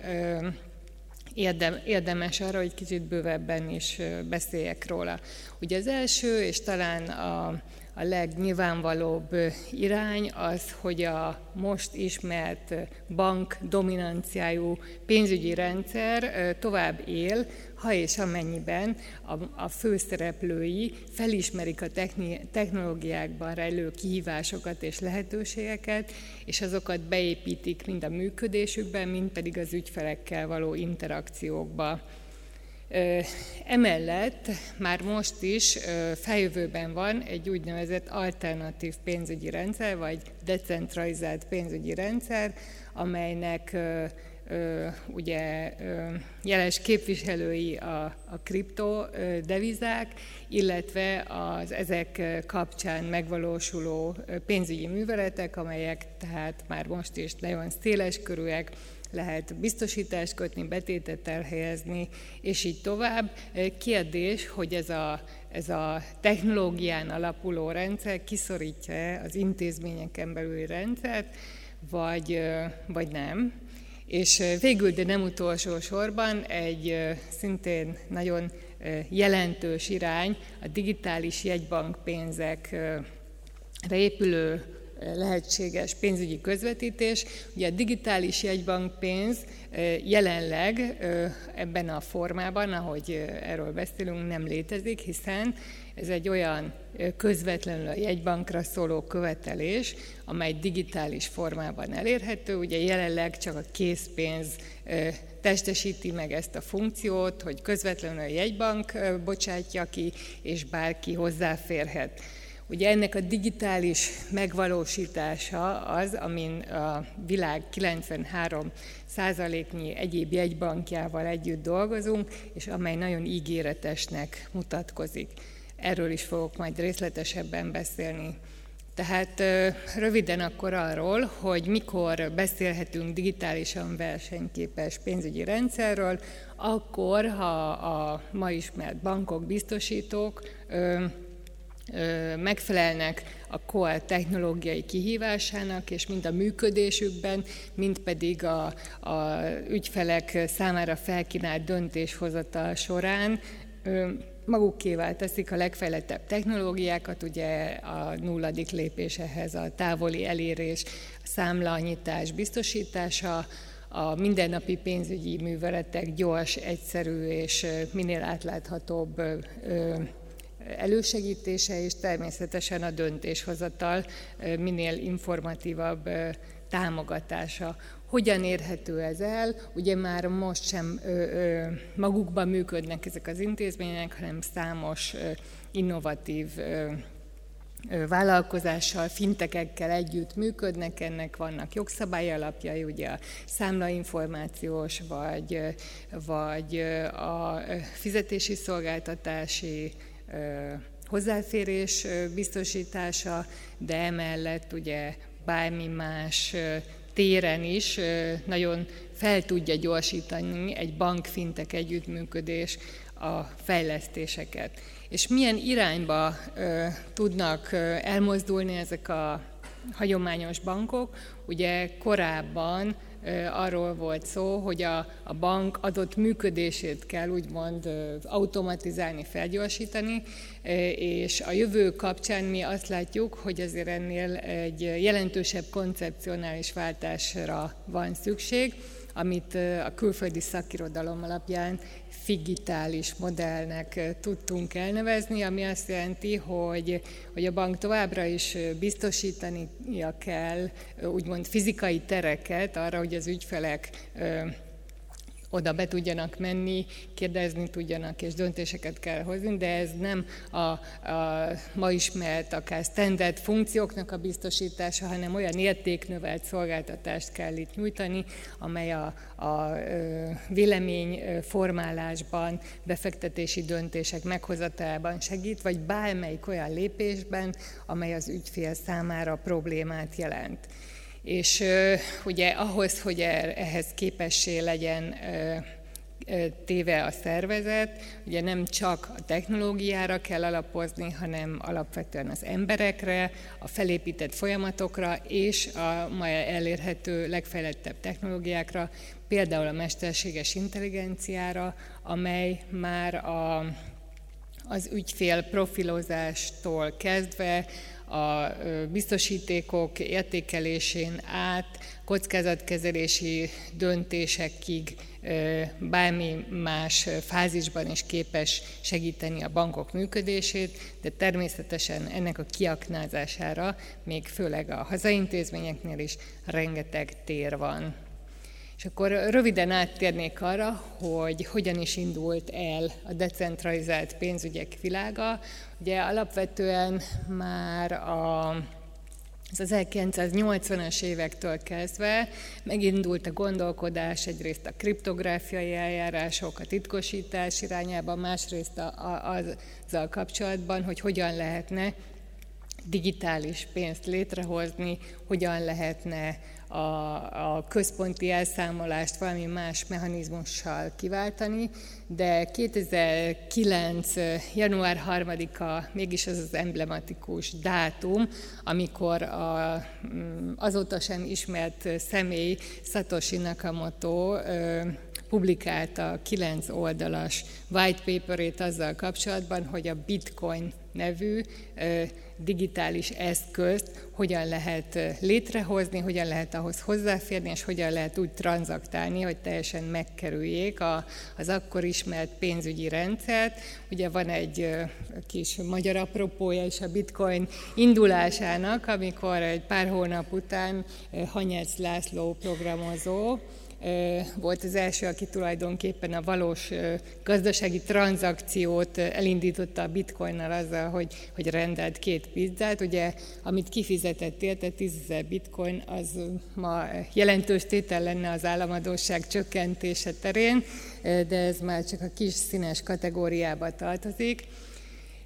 érdemes arra, hogy kicsit bővebben is beszéljek róla. Ugye az első, és talán a a legnyilvánvalóbb irány az, hogy a most ismert bank dominanciájú pénzügyi rendszer tovább él, ha és amennyiben a, a főszereplői felismerik a technológiákban rejlő kihívásokat és lehetőségeket, és azokat beépítik mind a működésükben, mind pedig az ügyfelekkel való interakciókba. Emellett már most is feljövőben van egy úgynevezett alternatív pénzügyi rendszer, vagy decentralizált pénzügyi rendszer, amelynek ugye jeles képviselői a, a kriptodevizák, illetve az ezek kapcsán megvalósuló pénzügyi műveletek, amelyek tehát már most is nagyon széles körűek, lehet biztosítást kötni, betétet elhelyezni, és így tovább. Kérdés, hogy ez a, ez a technológián alapuló rendszer kiszorítja az intézményeken belüli rendszert, vagy, vagy nem. És végül, de nem utolsó sorban egy szintén nagyon jelentős irány a digitális jegybankpénzekre épülő lehetséges pénzügyi közvetítés. Ugye a digitális jegybankpénz jelenleg ebben a formában, ahogy erről beszélünk, nem létezik, hiszen ez egy olyan közvetlenül a jegybankra szóló követelés, amely digitális formában elérhető. Ugye jelenleg csak a készpénz testesíti meg ezt a funkciót, hogy közvetlenül a jegybank bocsátja ki, és bárki hozzáférhet. Ugye ennek a digitális megvalósítása az, amin a világ 93 százaléknyi egyéb jegybankjával együtt dolgozunk, és amely nagyon ígéretesnek mutatkozik. Erről is fogok majd részletesebben beszélni. Tehát röviden akkor arról, hogy mikor beszélhetünk digitálisan versenyképes pénzügyi rendszerről, akkor, ha a ma ismert bankok, biztosítók megfelelnek a COA technológiai kihívásának, és mind a működésükben, mind pedig a, a ügyfelek számára felkínált döntéshozatal során. Magukévá teszik a legfejlettebb technológiákat, ugye a nulladik lépés ehhez a távoli elérés, a számlanyítás biztosítása, a mindennapi pénzügyi műveletek gyors, egyszerű és minél átláthatóbb elősegítése, és természetesen a döntéshozatal minél informatívabb támogatása. Hogyan érhető ez el? Ugye már most sem magukban működnek ezek az intézmények, hanem számos innovatív vállalkozással, fintekekkel együtt működnek, ennek vannak jogszabály alapjai, ugye a számlainformációs, vagy, vagy a fizetési szolgáltatási hozzáférés biztosítása, de emellett ugye bármi más téren is nagyon fel tudja gyorsítani egy bankfintek együttműködés a fejlesztéseket. És milyen irányba tudnak elmozdulni ezek a hagyományos bankok? Ugye korábban arról volt szó, hogy a, a bank adott működését kell úgymond automatizálni, felgyorsítani, és a jövő kapcsán mi azt látjuk, hogy azért ennél egy jelentősebb koncepcionális váltásra van szükség, amit a külföldi szakirodalom alapján figitális modellnek tudtunk elnevezni, ami azt jelenti, hogy, hogy a bank továbbra is biztosítania kell úgymond fizikai tereket arra, hogy az ügyfelek oda be tudjanak menni, kérdezni tudjanak, és döntéseket kell hozni, de ez nem a, a ma ismert akár standard funkcióknak a biztosítása, hanem olyan értéknövelt szolgáltatást kell itt nyújtani, amely a, a véleményformálásban, befektetési döntések meghozatában segít, vagy bármelyik olyan lépésben, amely az ügyfél számára problémát jelent. És ugye ahhoz, hogy e, ehhez képessé legyen téve a szervezet, ugye nem csak a technológiára kell alapozni, hanem alapvetően az emberekre, a felépített folyamatokra és a ma elérhető legfejlettebb technológiákra, például a mesterséges intelligenciára, amely már a, az ügyfél profilozástól kezdve a biztosítékok értékelésén át kockázatkezelési döntésekig bármi más fázisban is képes segíteni a bankok működését, de természetesen ennek a kiaknázására még főleg a hazaintézményeknél is rengeteg tér van. És akkor röviden áttérnék arra, hogy hogyan is indult el a decentralizált pénzügyek világa. Ugye alapvetően már a az 1980-as évektől kezdve megindult a gondolkodás egyrészt a kriptográfiai eljárások, a titkosítás irányában, másrészt a, a, azzal kapcsolatban, hogy hogyan lehetne digitális pénzt létrehozni, hogyan lehetne a, a központi elszámolást valami más mechanizmussal kiváltani, de 2009. január 3-a mégis az az emblematikus dátum, amikor a, mm, azóta sem ismert személy Satoshi Nakamoto publikálta kilenc oldalas white paperét azzal kapcsolatban, hogy a bitcoin nevű digitális eszközt hogyan lehet létrehozni, hogyan lehet ahhoz hozzáférni, és hogyan lehet úgy tranzaktálni, hogy teljesen megkerüljék a, az akkor ismert pénzügyi rendszert. Ugye van egy kis magyar apropója is a bitcoin indulásának, amikor egy pár hónap után Hanyec László programozó, volt az első, aki tulajdonképpen a valós gazdasági tranzakciót elindította a bitcoinnal azzal, hogy, hogy rendelt két pizzát. Ugye, amit kifizetett érte, 10 bitcoin, az ma jelentős tétel lenne az államadóság csökkentése terén, de ez már csak a kis színes kategóriába tartozik.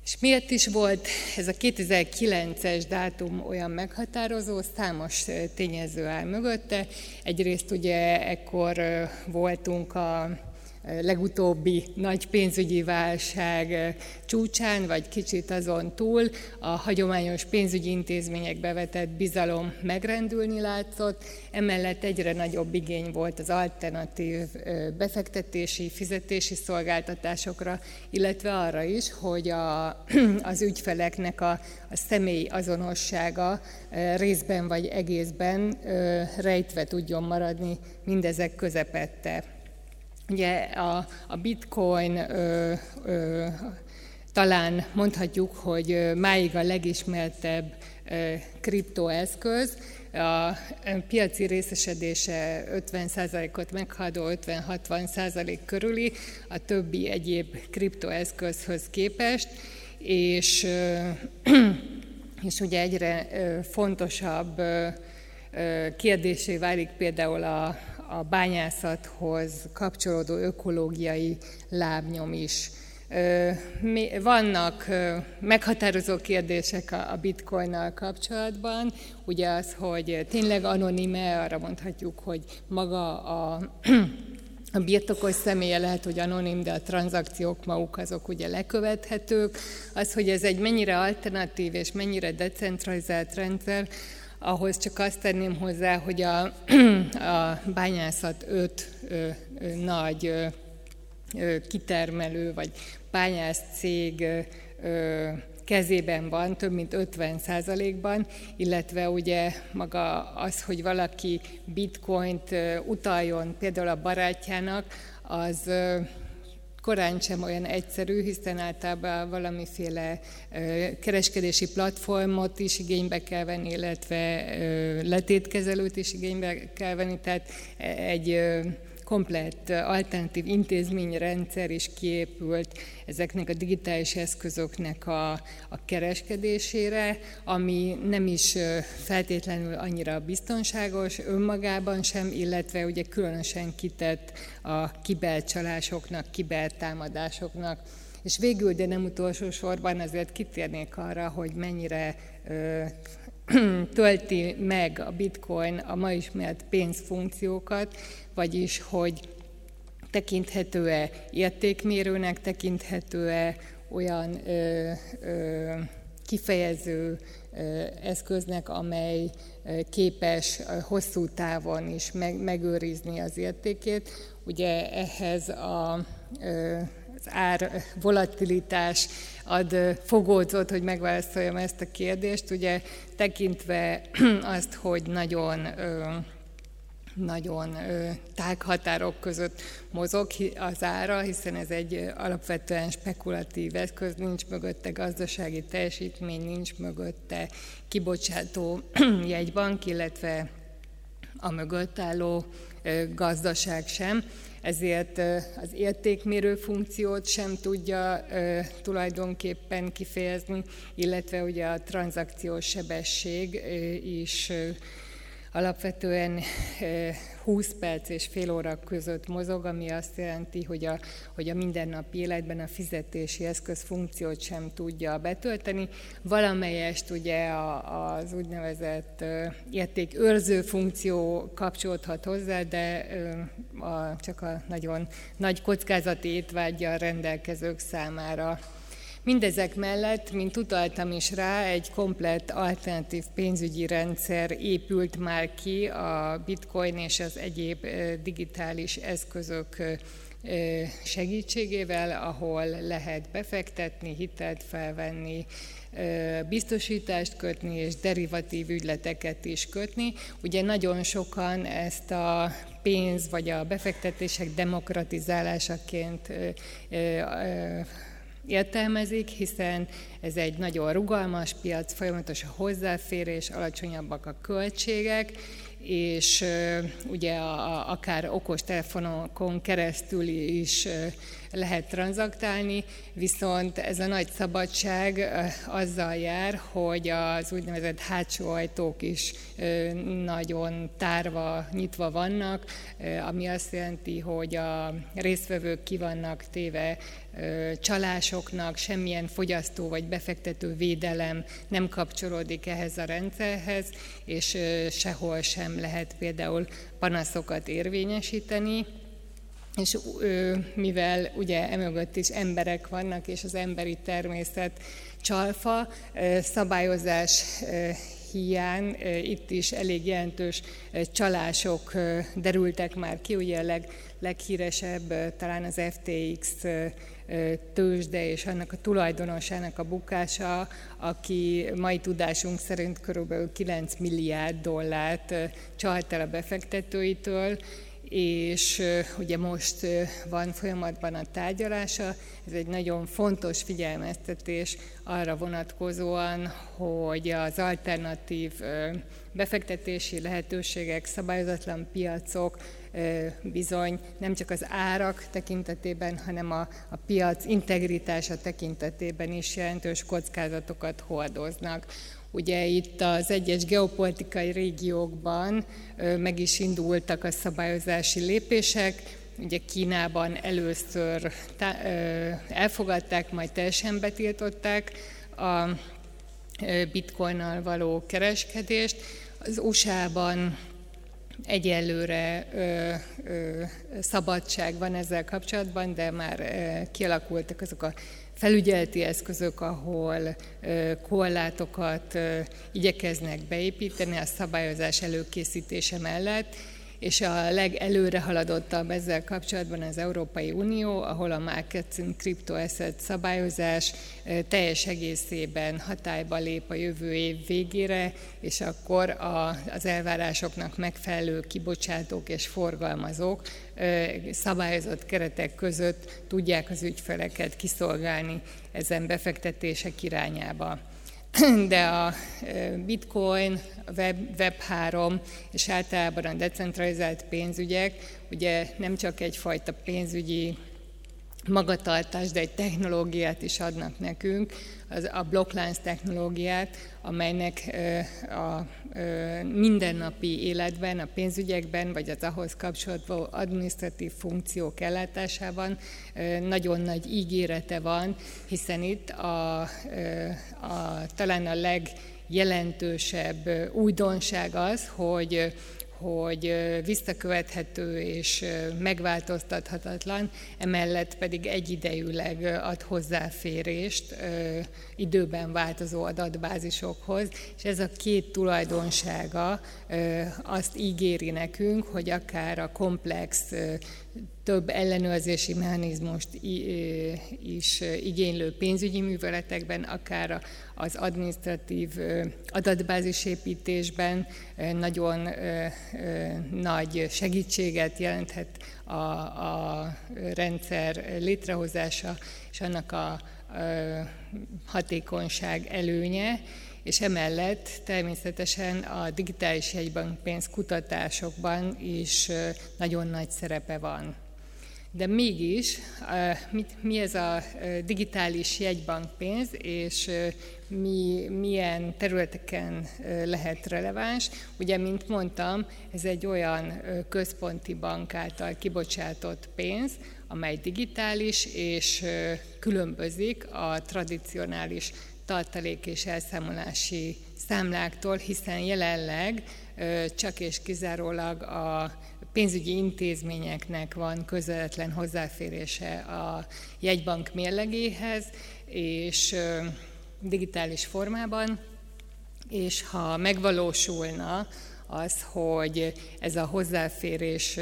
És miért is volt ez a 2009-es dátum olyan meghatározó? Számos tényező áll mögötte. Egyrészt ugye ekkor voltunk a legutóbbi nagy pénzügyi válság csúcsán, vagy kicsit azon túl a hagyományos pénzügyi intézményekbe vetett bizalom megrendülni látszott, emellett egyre nagyobb igény volt az alternatív befektetési, fizetési szolgáltatásokra, illetve arra is, hogy a, az ügyfeleknek a, a személy azonossága részben vagy egészben rejtve tudjon maradni mindezek közepette. Ugye a, a bitcoin ö, ö, talán mondhatjuk, hogy máig a legismertebb kriptoeszköz, a piaci részesedése 50%-ot meghaladó 50-60% körüli a többi egyéb kriptoeszközhöz képest, és, és ugye egyre fontosabb kérdésé válik például a, a bányászathoz kapcsolódó ökológiai lábnyom is. Vannak meghatározó kérdések a bitcoinnal kapcsolatban, ugye az, hogy tényleg anonime, arra mondhatjuk, hogy maga a a birtokos személye lehet, hogy anonim, de a tranzakciók maguk azok ugye lekövethetők. Az, hogy ez egy mennyire alternatív és mennyire decentralizált rendszer, ahhoz csak azt tenném hozzá, hogy a, a bányászat öt ö, ö, nagy ö, kitermelő vagy bányász cég ö, kezében van, több mint 50 százalékban, illetve ugye maga az, hogy valaki bitcoint utaljon például a barátjának, az korán sem olyan egyszerű, hiszen általában valamiféle kereskedési platformot is igénybe kell venni, illetve letétkezelőt is igénybe kell venni, tehát egy komplett alternatív intézményrendszer is kiépült ezeknek a digitális eszközöknek a, a kereskedésére, ami nem is feltétlenül annyira biztonságos önmagában sem, illetve ugye különösen kitett a kibercsalásoknak, kibertámadásoknak. És végül, de nem utolsó sorban azért kitérnék arra, hogy mennyire tölti meg a bitcoin a ma ismert pénzfunkciókat, vagyis hogy tekinthető-e értékmérőnek, tekinthető-e olyan ö, ö, kifejező eszköznek, amely képes hosszú távon is meg, megőrizni az értékét. Ugye ehhez a az ár volatilitás ad fogódzót, hogy megválaszoljam ezt a kérdést. Ugye tekintve azt, hogy nagyon nagyon tág határok között mozog az ára, hiszen ez egy alapvetően spekulatív eszköz, nincs mögötte gazdasági teljesítmény, nincs mögötte kibocsátó jegybank, illetve a mögött álló gazdaság sem, ezért az értékmérő funkciót sem tudja tulajdonképpen kifejezni, illetve ugye a tranzakciós sebesség is alapvetően 20 perc és fél óra között mozog, ami azt jelenti, hogy a, hogy a mindennapi életben a fizetési eszköz funkciót sem tudja betölteni. Valamelyest ugye az úgynevezett értékőrző funkció kapcsolódhat hozzá, de a, csak a nagyon nagy kockázati étvágyjal rendelkezők számára Mindezek mellett, mint utaltam is rá, egy komplett alternatív pénzügyi rendszer épült már ki a bitcoin és az egyéb digitális eszközök segítségével, ahol lehet befektetni, hitelt felvenni, biztosítást kötni és derivatív ügyleteket is kötni. Ugye nagyon sokan ezt a pénz vagy a befektetések demokratizálásaként értelmezik, hiszen ez egy nagyon rugalmas piac, folyamatos a hozzáférés, alacsonyabbak a költségek, és ugye a, akár okos telefonokon keresztül is lehet tranzaktálni, viszont ez a nagy szabadság azzal jár, hogy az úgynevezett hátsó ajtók is nagyon tárva, nyitva vannak, ami azt jelenti, hogy a résztvevők ki vannak téve csalásoknak, semmilyen fogyasztó vagy befektető védelem nem kapcsolódik ehhez a rendszerhez, és sehol sem lehet például panaszokat érvényesíteni és mivel ugye emögött is emberek vannak, és az emberi természet csalfa, szabályozás hiány, itt is elég jelentős csalások derültek már ki, ugye a leg, leghíresebb talán az FTX tőzsde és annak a tulajdonosának a bukása, aki mai tudásunk szerint kb. 9 milliárd dollárt csalt el a befektetőitől, és ugye most van folyamatban a tárgyalása. Ez egy nagyon fontos figyelmeztetés arra vonatkozóan, hogy az alternatív befektetési lehetőségek, szabályozatlan piacok bizony nem csak az árak tekintetében, hanem a, a piac integritása tekintetében is jelentős kockázatokat hordoznak. Ugye itt az egyes geopolitikai régiókban meg is indultak a szabályozási lépések, ugye Kínában először elfogadták, majd teljesen betiltották a bitcoinnal való kereskedést. Az USA-ban egyelőre ö, ö, szabadság van ezzel kapcsolatban, de már ö, kialakultak azok a felügyeleti eszközök, ahol korlátokat igyekeznek beépíteni a szabályozás előkészítése mellett, és a legelőre haladottabb ezzel kapcsolatban az Európai Unió, ahol a Markets and Crypto Asset szabályozás teljes egészében hatályba lép a jövő év végére, és akkor a, az elvárásoknak megfelelő kibocsátók és forgalmazók szabályozott keretek között tudják az ügyfeleket kiszolgálni ezen befektetések irányába de a bitcoin, a web, Web3 és általában a decentralizált pénzügyek ugye nem csak egyfajta pénzügyi magatartást, de egy technológiát is adnak nekünk, az a blokklánc technológiát, amelynek a mindennapi életben, a pénzügyekben, vagy az ahhoz kapcsolatban adminisztratív funkciók ellátásában nagyon nagy ígérete van, hiszen itt a, a talán a legjelentősebb újdonság az, hogy hogy visszakövethető és megváltoztathatatlan, emellett pedig egyidejűleg ad hozzáférést időben változó adatbázisokhoz, és ez a két tulajdonsága azt ígéri nekünk, hogy akár a komplex több ellenőrzési mechanizmust is igénylő pénzügyi műveletekben, akár az administratív adatbázisépítésben nagyon nagy segítséget jelenthet a, a rendszer létrehozása és annak a hatékonyság előnye, és emellett természetesen a digitális jegybankpénz kutatásokban is nagyon nagy szerepe van. De mégis, mi ez a digitális jegybankpénz, és mi, milyen területeken lehet releváns? Ugye, mint mondtam, ez egy olyan központi bank által kibocsátott pénz, amely digitális és különbözik a tradicionális tartalék és elszámolási számláktól, hiszen jelenleg csak és kizárólag a pénzügyi intézményeknek van közvetlen hozzáférése a jegybank mérlegéhez, és digitális formában, és ha megvalósulna az, hogy ez a hozzáférés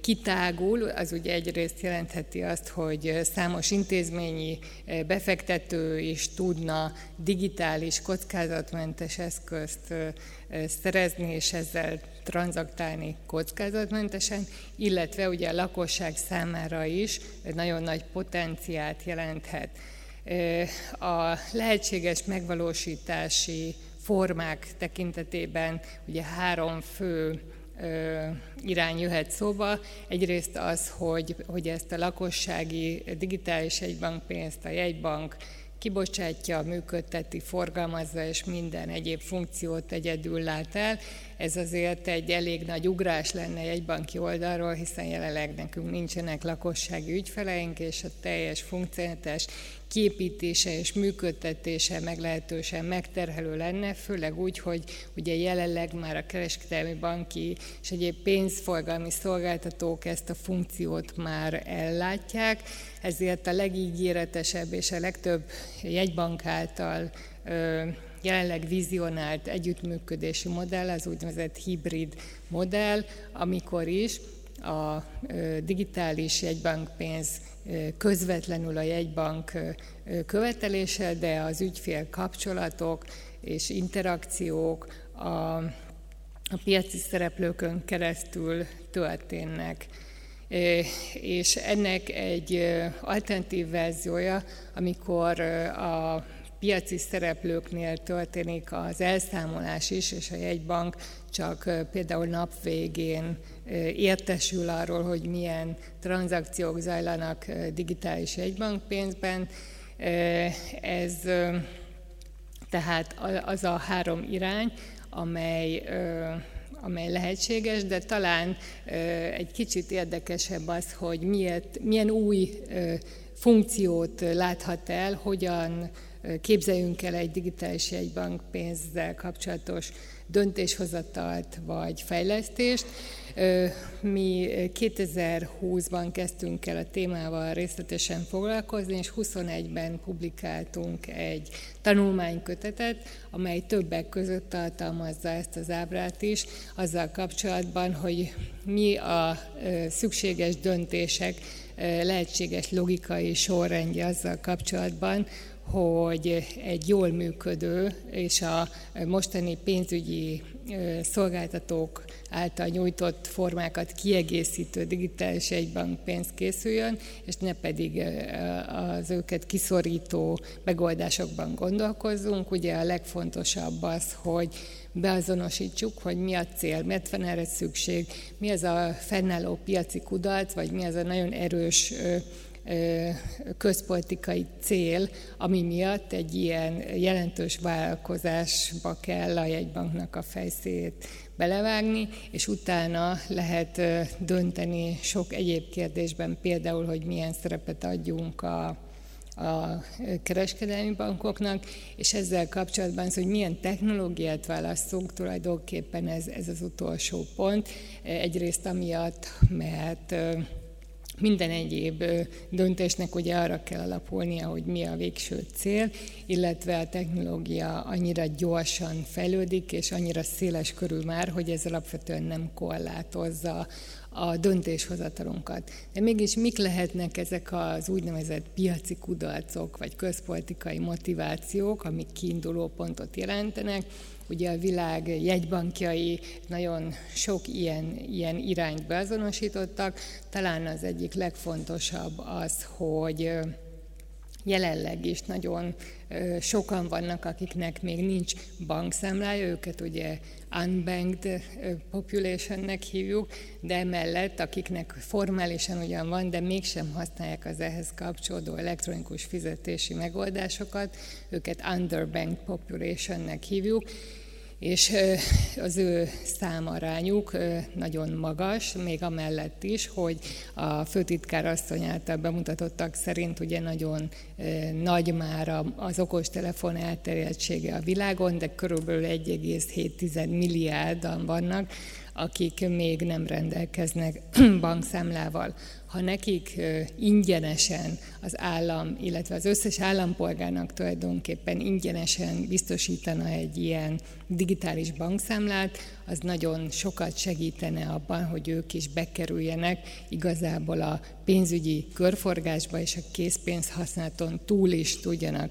kitágul, az ugye egyrészt jelentheti azt, hogy számos intézményi befektető is tudna digitális, kockázatmentes eszközt szerezni, és ezzel tranzaktálni kockázatmentesen, illetve ugye a lakosság számára is nagyon nagy potenciált jelenthet. A lehetséges megvalósítási formák tekintetében ugye három fő irány jöhet szóba. Egyrészt az, hogy, hogy ezt a lakossági digitális egybankpénzt a jegybank kibocsátja, működteti, forgalmazza, és minden egyéb funkciót egyedül lát el. Ez azért egy elég nagy ugrás lenne egy banki oldalról, hiszen jelenleg nekünk nincsenek lakossági ügyfeleink, és a teljes funkcionális képítése és működtetése meglehetősen megterhelő lenne, főleg úgy, hogy ugye jelenleg már a kereskedelmi banki és egyéb pénzforgalmi szolgáltatók ezt a funkciót már ellátják, ezért a legígéretesebb és a legtöbb jegybank által jelenleg vizionált együttműködési modell, az úgynevezett hibrid modell, amikor is a digitális jegybankpénz közvetlenül a jegybank követelése, de az ügyfél kapcsolatok és interakciók a, a piaci szereplőkön keresztül történnek. És ennek egy alternatív verziója, amikor a piaci szereplőknél történik az elszámolás is, és a jegybank csak például nap végén értesül arról, hogy milyen tranzakciók zajlanak digitális jegybankpénzben. Ez tehát az a három irány, amely amely lehetséges, de talán egy kicsit érdekesebb az, hogy miért, milyen új funkciót láthat el, hogyan képzeljünk el egy digitális jegybank pénzzel kapcsolatos döntéshozatalt vagy fejlesztést. Mi 2020-ban kezdtünk el a témával részletesen foglalkozni, és 21-ben publikáltunk egy tanulmánykötetet, amely többek között tartalmazza ezt az ábrát is, azzal kapcsolatban, hogy mi a szükséges döntések lehetséges logikai sorrendje azzal kapcsolatban, hogy egy jól működő és a mostani pénzügyi szolgáltatók által nyújtott formákat kiegészítő digitális pénz készüljön, és ne pedig az őket kiszorító megoldásokban gondolkozzunk. Ugye a legfontosabb az, hogy beazonosítsuk, hogy mi a cél, miért van erre szükség, mi az a fennálló piaci kudarc, vagy mi az a nagyon erős közpolitikai cél, ami miatt egy ilyen jelentős vállalkozásba kell a jegybanknak a fejszét belevágni, és utána lehet dönteni sok egyéb kérdésben, például, hogy milyen szerepet adjunk a, a kereskedelmi bankoknak, és ezzel kapcsolatban az, hogy milyen technológiát választunk, tulajdonképpen ez, ez az utolsó pont. Egyrészt amiatt, mert minden egyéb döntésnek ugye arra kell alapulnia, hogy mi a végső cél, illetve a technológia annyira gyorsan fejlődik, és annyira széles körül már, hogy ez alapvetően nem korlátozza a döntéshozatalunkat. De mégis mik lehetnek ezek az úgynevezett piaci kudarcok, vagy közpolitikai motivációk, amik kiinduló pontot jelentenek, Ugye a világ jegybankjai nagyon sok ilyen, ilyen irányt beazonosítottak. Talán az egyik legfontosabb az, hogy jelenleg is nagyon sokan vannak, akiknek még nincs bankszámlája, őket ugye unbanked populationnek hívjuk, de emellett, akiknek formálisan ugyan van, de mégsem használják az ehhez kapcsolódó elektronikus fizetési megoldásokat, őket underbanked populationnek hívjuk, és az ő számarányuk nagyon magas, még amellett is, hogy a főtitkár asszony által bemutatottak szerint ugye nagyon nagy már az okostelefon elterjedtsége a világon, de körülbelül 1,7 milliárdan vannak, akik még nem rendelkeznek bankszámlával. Ha nekik ingyenesen az állam, illetve az összes állampolgárnak tulajdonképpen ingyenesen biztosítana egy ilyen digitális bankszámlát, az nagyon sokat segítene abban, hogy ők is bekerüljenek igazából a pénzügyi körforgásba és a készpénz használaton túl is tudjanak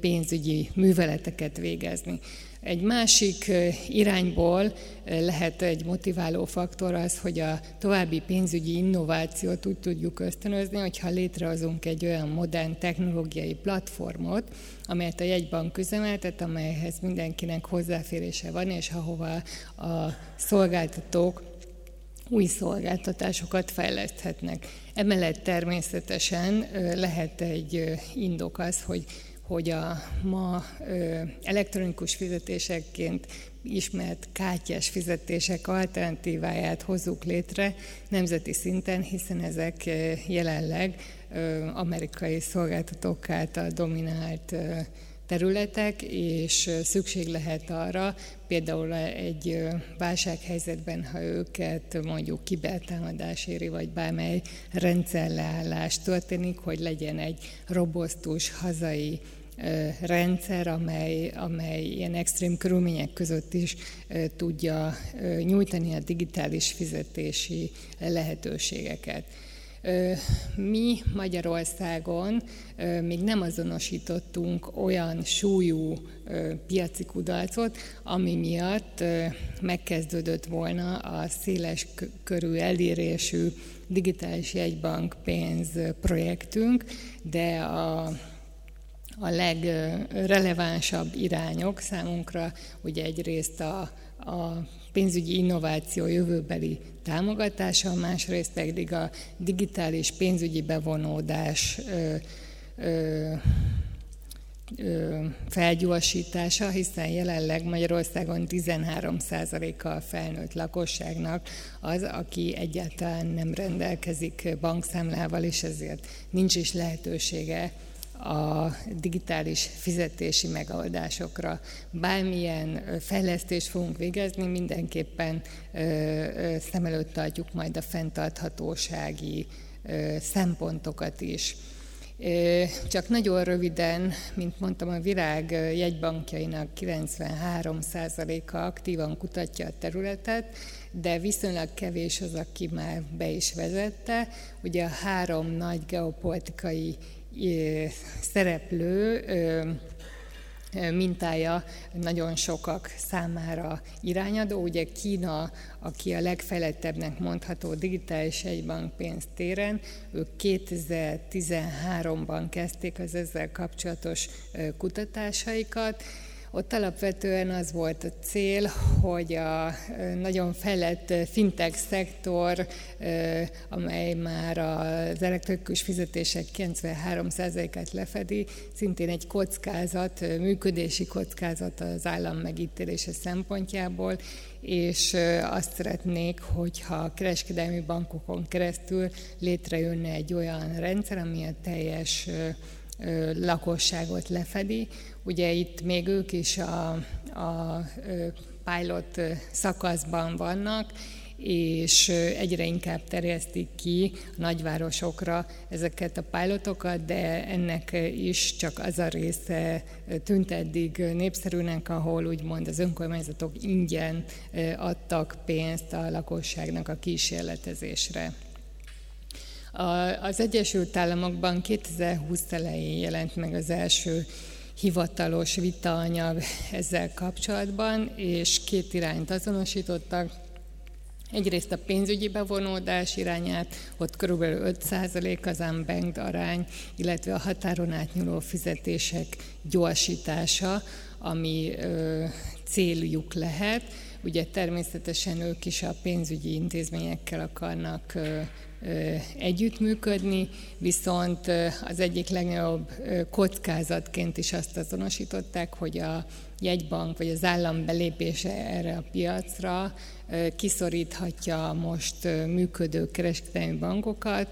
pénzügyi műveleteket végezni. Egy másik irányból lehet egy motiváló faktor az, hogy a további pénzügyi innovációt úgy tudjuk ösztönözni, hogyha létrehozunk egy olyan modern technológiai platformot, amelyet a jegybank üzemeltet, amelyhez mindenkinek hozzáférése van, és ahova a szolgáltatók új szolgáltatásokat fejleszthetnek. Emellett természetesen lehet egy indok az, hogy hogy a ma elektronikus fizetésekként ismert kártyás fizetések alternatíváját hozzuk létre nemzeti szinten, hiszen ezek jelenleg amerikai szolgáltatók által dominált területek, és szükség lehet arra, például egy válsághelyzetben, ha őket mondjuk kibertámadás éri, vagy bármely rendszerleállás történik, hogy legyen egy robosztus hazai rendszer, amely, amely ilyen extrém körülmények között is tudja nyújtani a digitális fizetési lehetőségeket. Mi Magyarországon még nem azonosítottunk olyan súlyú piaci kudarcot, ami miatt megkezdődött volna a széles körű elérésű digitális jegybank pénz projektünk, de a a legrelevánsabb irányok számunkra, ugye egyrészt a, a pénzügyi innováció jövőbeli támogatása, másrészt pedig a digitális pénzügyi bevonódás ö, ö, ö, felgyorsítása, hiszen jelenleg Magyarországon 13%-a a felnőtt lakosságnak az, aki egyáltalán nem rendelkezik bankszámlával, és ezért nincs is lehetősége a digitális fizetési megoldásokra. Bármilyen fejlesztést fogunk végezni, mindenképpen szem előtt tartjuk majd a fenntarthatósági szempontokat is. Csak nagyon röviden, mint mondtam, a virág jegybankjainak 93%-a aktívan kutatja a területet, de viszonylag kevés az, aki már be is vezette. Ugye a három nagy geopolitikai szereplő mintája nagyon sokak számára irányadó. Ugye Kína, aki a legfejlettebbnek mondható digitális egybankpénz téren, ők 2013-ban kezdték az ezzel kapcsolatos kutatásaikat, ott alapvetően az volt a cél, hogy a nagyon fejlett fintech szektor, amely már az elektronikus fizetések 93%-át lefedi, szintén egy kockázat, működési kockázat az állam megítélése szempontjából, és azt szeretnék, hogyha a kereskedelmi bankokon keresztül létrejönne egy olyan rendszer, ami a teljes lakosságot lefedi. Ugye itt még ők is a, a pilot szakaszban vannak, és egyre inkább terjesztik ki a nagyvárosokra ezeket a pilotokat, de ennek is csak az a része tűnt eddig népszerűnek, ahol úgymond az önkormányzatok ingyen adtak pénzt a lakosságnak a kísérletezésre. Az Egyesült Államokban 2020 elején jelent meg az első hivatalos vitaanyag ezzel kapcsolatban, és két irányt azonosítottak. Egyrészt a pénzügyi bevonódás irányát, ott kb. 5% az unbanked arány, illetve a határon átnyúló fizetések gyorsítása, ami ö, céljuk lehet. Ugye természetesen ők is a pénzügyi intézményekkel akarnak ö, együttműködni, viszont az egyik legnagyobb kockázatként is azt azonosították, hogy a jegybank vagy az állam belépése erre a piacra kiszoríthatja most működő kereskedelmi bankokat,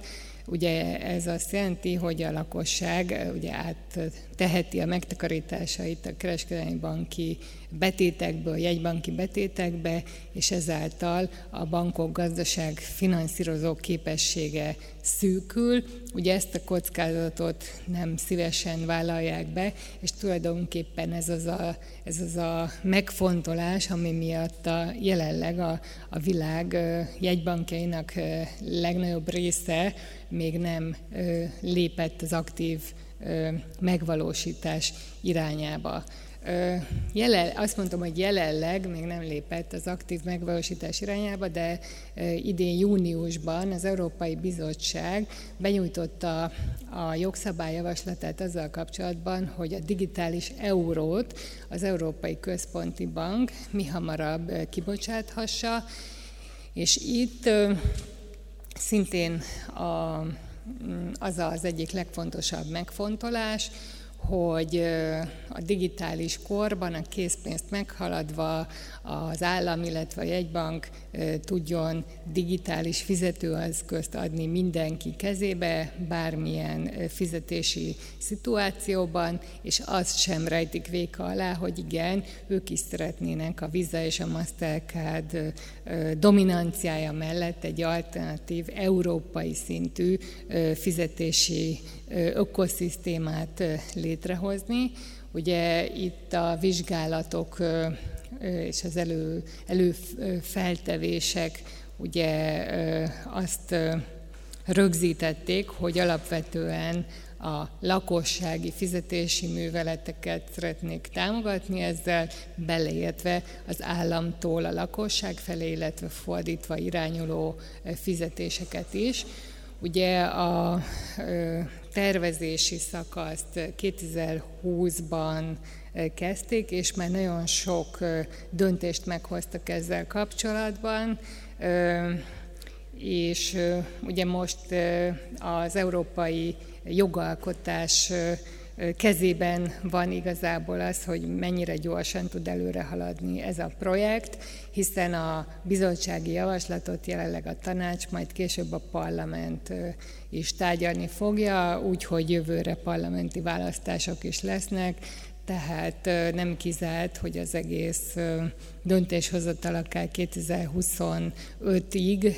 Ugye ez azt jelenti, hogy a lakosság ugye átteheti a megtakarításait a kereskedelmi banki betétekből, jegybanki betétekbe, és ezáltal a bankok gazdaság finanszírozó képessége szűkül. Ugye ezt a kockázatot nem szívesen vállalják be, és tulajdonképpen ez az a, ez az a megfontolás, ami miatt a, jelenleg a, a világ jegybankjainak legnagyobb része még nem lépett az aktív megvalósítás irányába. Jelen, azt mondtam, hogy jelenleg még nem lépett az aktív megvalósítás irányába, de idén júniusban az Európai Bizottság benyújtotta a jogszabályjavaslatát azzal kapcsolatban, hogy a digitális eurót az Európai Központi Bank mi hamarabb kibocsáthassa, és itt szintén a, az az egyik legfontosabb megfontolás, hogy a digitális korban a készpénzt meghaladva az állam, illetve a jegybank tudjon digitális fizetőeszközt adni mindenki kezébe, bármilyen fizetési szituációban, és azt sem rejtik véka alá, hogy igen, ők is szeretnének a Visa és a Mastercard dominanciája mellett egy alternatív, európai szintű fizetési ökoszisztémát létrehozni. Ugye itt a vizsgálatok és az elő, előfeltevések ugye azt rögzítették, hogy alapvetően a lakossági fizetési műveleteket szeretnék támogatni ezzel, beleértve az államtól a lakosság felé, illetve fordítva irányuló fizetéseket is. Ugye a tervezési szakaszt 2020-ban kezdték, és már nagyon sok döntést meghoztak ezzel kapcsolatban, és ugye most az európai jogalkotás kezében van igazából az, hogy mennyire gyorsan tud előre haladni ez a projekt, hiszen a bizottsági javaslatot jelenleg a tanács, majd később a parlament is tárgyalni fogja, úgyhogy jövőre parlamenti választások is lesznek, tehát nem kizárt, hogy az egész döntéshozatal akár 2025-ig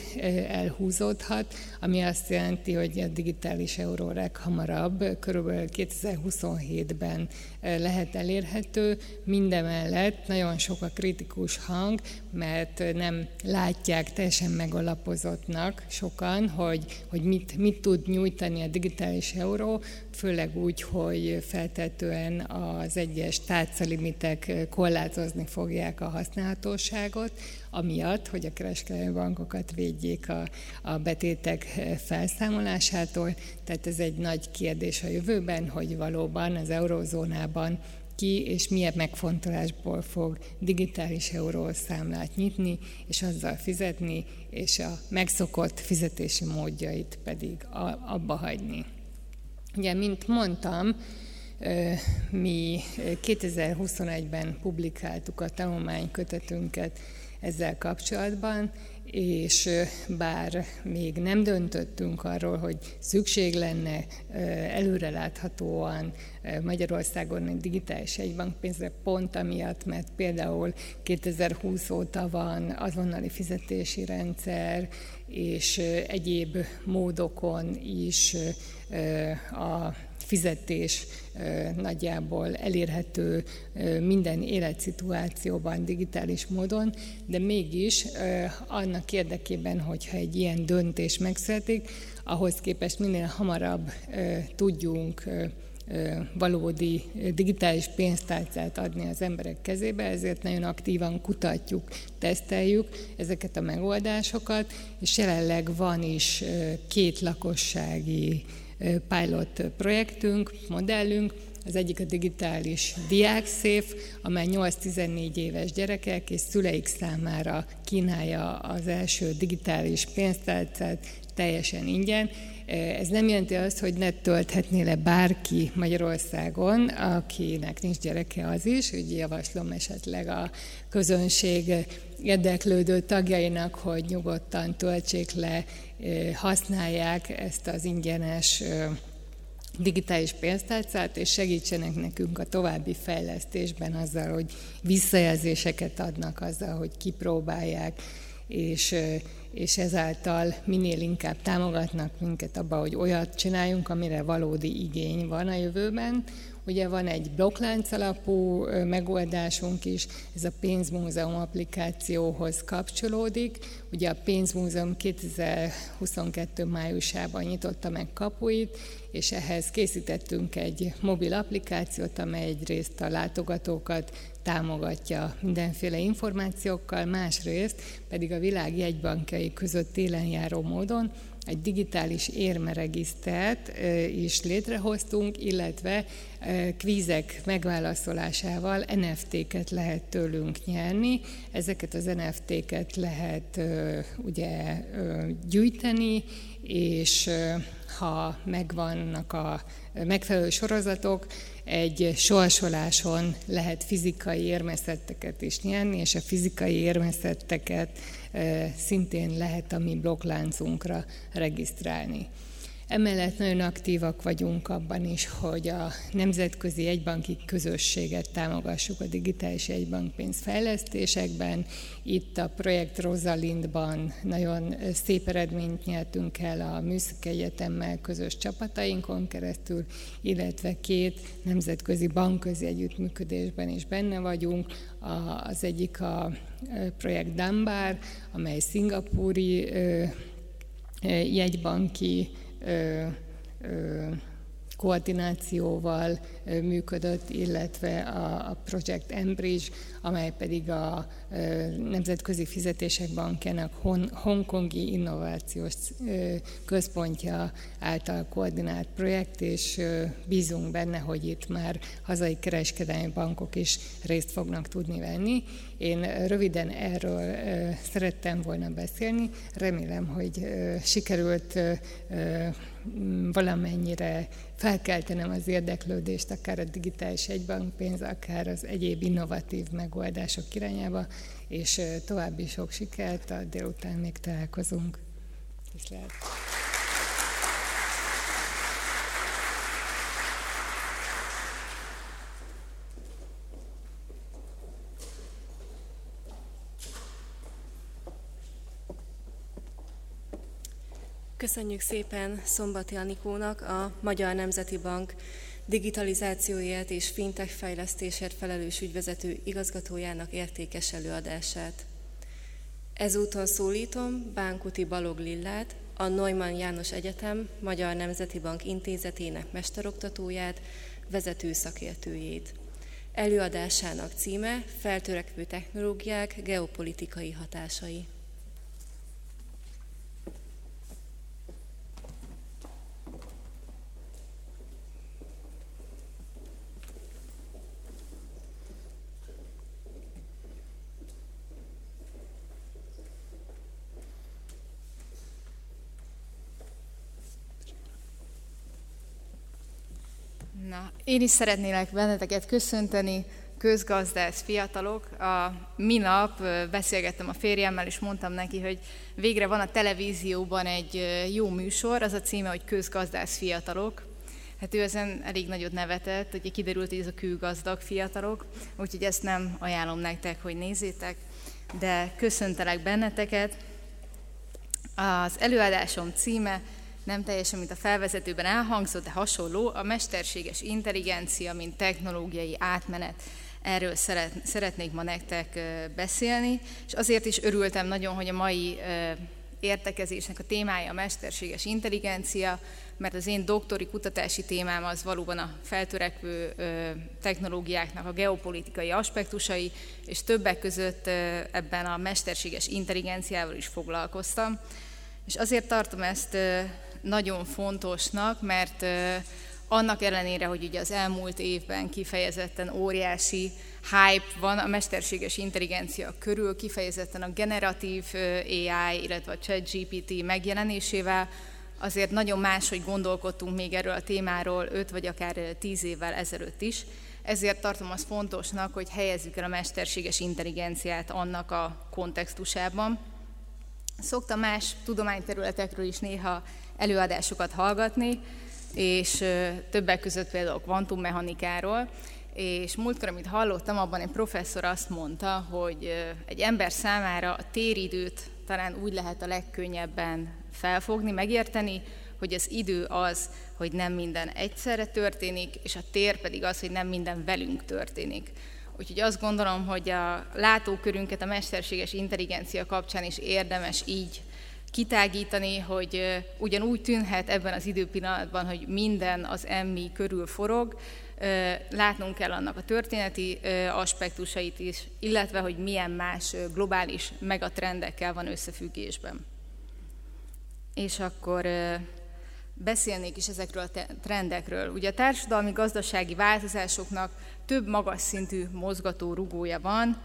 elhúzódhat, ami azt jelenti, hogy a digitális euró hamarabb, körülbelül 2027-ben lehet elérhető. Mindemellett nagyon sok a kritikus hang, mert nem látják teljesen megalapozottnak sokan, hogy, hogy mit, mit tud nyújtani a digitális euró, főleg úgy, hogy feltetően az egyes tárcalimitek korlátozni fogják a használhatóságot, amiatt, hogy a kereskedelmi bankokat védjék a, a betétek felszámolásától. Tehát ez egy nagy kérdés a jövőben, hogy valóban az eurózónában ki és milyen megfontolásból fog digitális eurószámlát nyitni, és azzal fizetni, és a megszokott fizetési módjait pedig abba hagyni. Ugye, mint mondtam, mi 2021-ben publikáltuk a tanulmánykötetünket ezzel kapcsolatban, és bár még nem döntöttünk arról, hogy szükség lenne előreláthatóan Magyarországon egy digitális egybankpénzre, pont amiatt, mert például 2020 óta van azonnali fizetési rendszer, és egyéb módokon is a fizetés nagyjából elérhető minden életszituációban digitális módon, de mégis annak érdekében, hogyha egy ilyen döntés megszületik, ahhoz képest minél hamarabb tudjunk valódi digitális pénztárcát adni az emberek kezébe, ezért nagyon aktívan kutatjuk, teszteljük ezeket a megoldásokat, és jelenleg van is két lakossági pilot projektünk, modellünk, az egyik a digitális diákszéf, amely 8-14 éves gyerekek és szüleik számára kínálja az első digitális pénztárcát teljesen ingyen. Ez nem jelenti azt, hogy ne tölthetné le bárki Magyarországon, akinek nincs gyereke az is, úgy javaslom esetleg a közönség érdeklődő tagjainak, hogy nyugodtan töltsék le, használják ezt az ingyenes digitális pénztárcát, és segítsenek nekünk a további fejlesztésben azzal, hogy visszajelzéseket adnak azzal, hogy kipróbálják, és, és ezáltal minél inkább támogatnak minket abba, hogy olyat csináljunk, amire valódi igény van a jövőben, Ugye van egy blokklánc alapú megoldásunk is, ez a pénzmúzeum applikációhoz kapcsolódik. Ugye a pénzmúzeum 2022. májusában nyitotta meg kapuit, és ehhez készítettünk egy mobil applikációt, amely egyrészt a látogatókat támogatja mindenféle információkkal, másrészt pedig a világ jegybankjai között járó módon egy digitális érmeregisztert is létrehoztunk, illetve kvízek megválaszolásával NFT-ket lehet tőlünk nyerni. Ezeket az NFT-ket lehet ugye gyűjteni, és ha megvannak a megfelelő sorozatok, egy sorsoláson lehet fizikai érmeszetteket is nyerni, és a fizikai érmeszetteket szintén lehet a mi blokkláncunkra regisztrálni. Emellett nagyon aktívak vagyunk abban is, hogy a nemzetközi egybanki közösséget támogassuk a digitális egybankpénz fejlesztésekben. Itt a projekt Rosalindban nagyon szép eredményt nyertünk el a Műszaki Egyetemmel közös csapatainkon keresztül, illetve két nemzetközi bankközi együttműködésben is benne vagyunk. Az egyik a projekt Dambar, amely szingapúri jegybanki koordinációval működött, illetve a, Project Embridge, amely pedig a Nemzetközi Fizetések Bankjának Hongkongi Innovációs Központja által koordinált projekt, és bízunk benne, hogy itt már hazai kereskedelmi bankok is részt fognak tudni venni. Én röviden erről szerettem volna beszélni, remélem, hogy sikerült valamennyire felkeltenem az érdeklődést akár a digitális egybankpénz, akár az egyéb innovatív megoldások irányába, és további sok sikert, a délután még találkozunk. Viszlát. Köszönjük szépen Szombati Anikónak, a Magyar Nemzeti Bank digitalizációért és fintech fejlesztésért felelős ügyvezető igazgatójának értékes előadását. Ezúton szólítom Bánkuti Balog Lillát, a Neumann János Egyetem Magyar Nemzeti Bank intézetének mesteroktatóját, vezető szakértőjét. Előadásának címe Feltörekvő technológiák geopolitikai hatásai. Na, én is szeretnélek benneteket köszönteni, közgazdász fiatalok. A minap beszélgettem a férjemmel, és mondtam neki, hogy végre van a televízióban egy jó műsor, az a címe, hogy közgazdász fiatalok. Hát ő ezen elég nagyot nevetett, hogy kiderült, hogy ez a kőgazdag fiatalok, úgyhogy ezt nem ajánlom nektek, hogy nézzétek, de köszöntelek benneteket. Az előadásom címe nem teljesen, mint a felvezetőben elhangzott, de hasonló, a mesterséges intelligencia, mint technológiai átmenet. Erről szeret, szeretnék ma nektek beszélni, és azért is örültem nagyon, hogy a mai értekezésnek a témája a mesterséges intelligencia, mert az én doktori kutatási témám az valóban a feltörekvő technológiáknak a geopolitikai aspektusai, és többek között ebben a mesterséges intelligenciával is foglalkoztam. És azért tartom ezt nagyon fontosnak, mert annak ellenére, hogy ugye az elmúlt évben kifejezetten óriási hype van a mesterséges intelligencia körül, kifejezetten a generatív AI, illetve a ChatGPT megjelenésével, azért nagyon máshogy gondolkodtunk még erről a témáról 5 vagy akár 10 évvel ezelőtt is. Ezért tartom azt fontosnak, hogy helyezzük el a mesterséges intelligenciát annak a kontextusában. Szoktam más tudományterületekről is néha előadásokat hallgatni, és többek között például kvantummechanikáról, és múltkor, amit hallottam, abban egy professzor azt mondta, hogy egy ember számára a téridőt talán úgy lehet a legkönnyebben felfogni, megérteni, hogy az idő az, hogy nem minden egyszerre történik, és a tér pedig az, hogy nem minden velünk történik. Úgyhogy azt gondolom, hogy a látókörünket a mesterséges intelligencia kapcsán is érdemes így kitágítani, hogy ugyanúgy tűnhet ebben az időpillanatban, hogy minden az emmi körül forog, látnunk kell annak a történeti aspektusait is, illetve hogy milyen más globális megatrendekkel van összefüggésben. És akkor beszélnék is ezekről a trendekről. Ugye a társadalmi gazdasági változásoknak több magas szintű mozgató rugója van,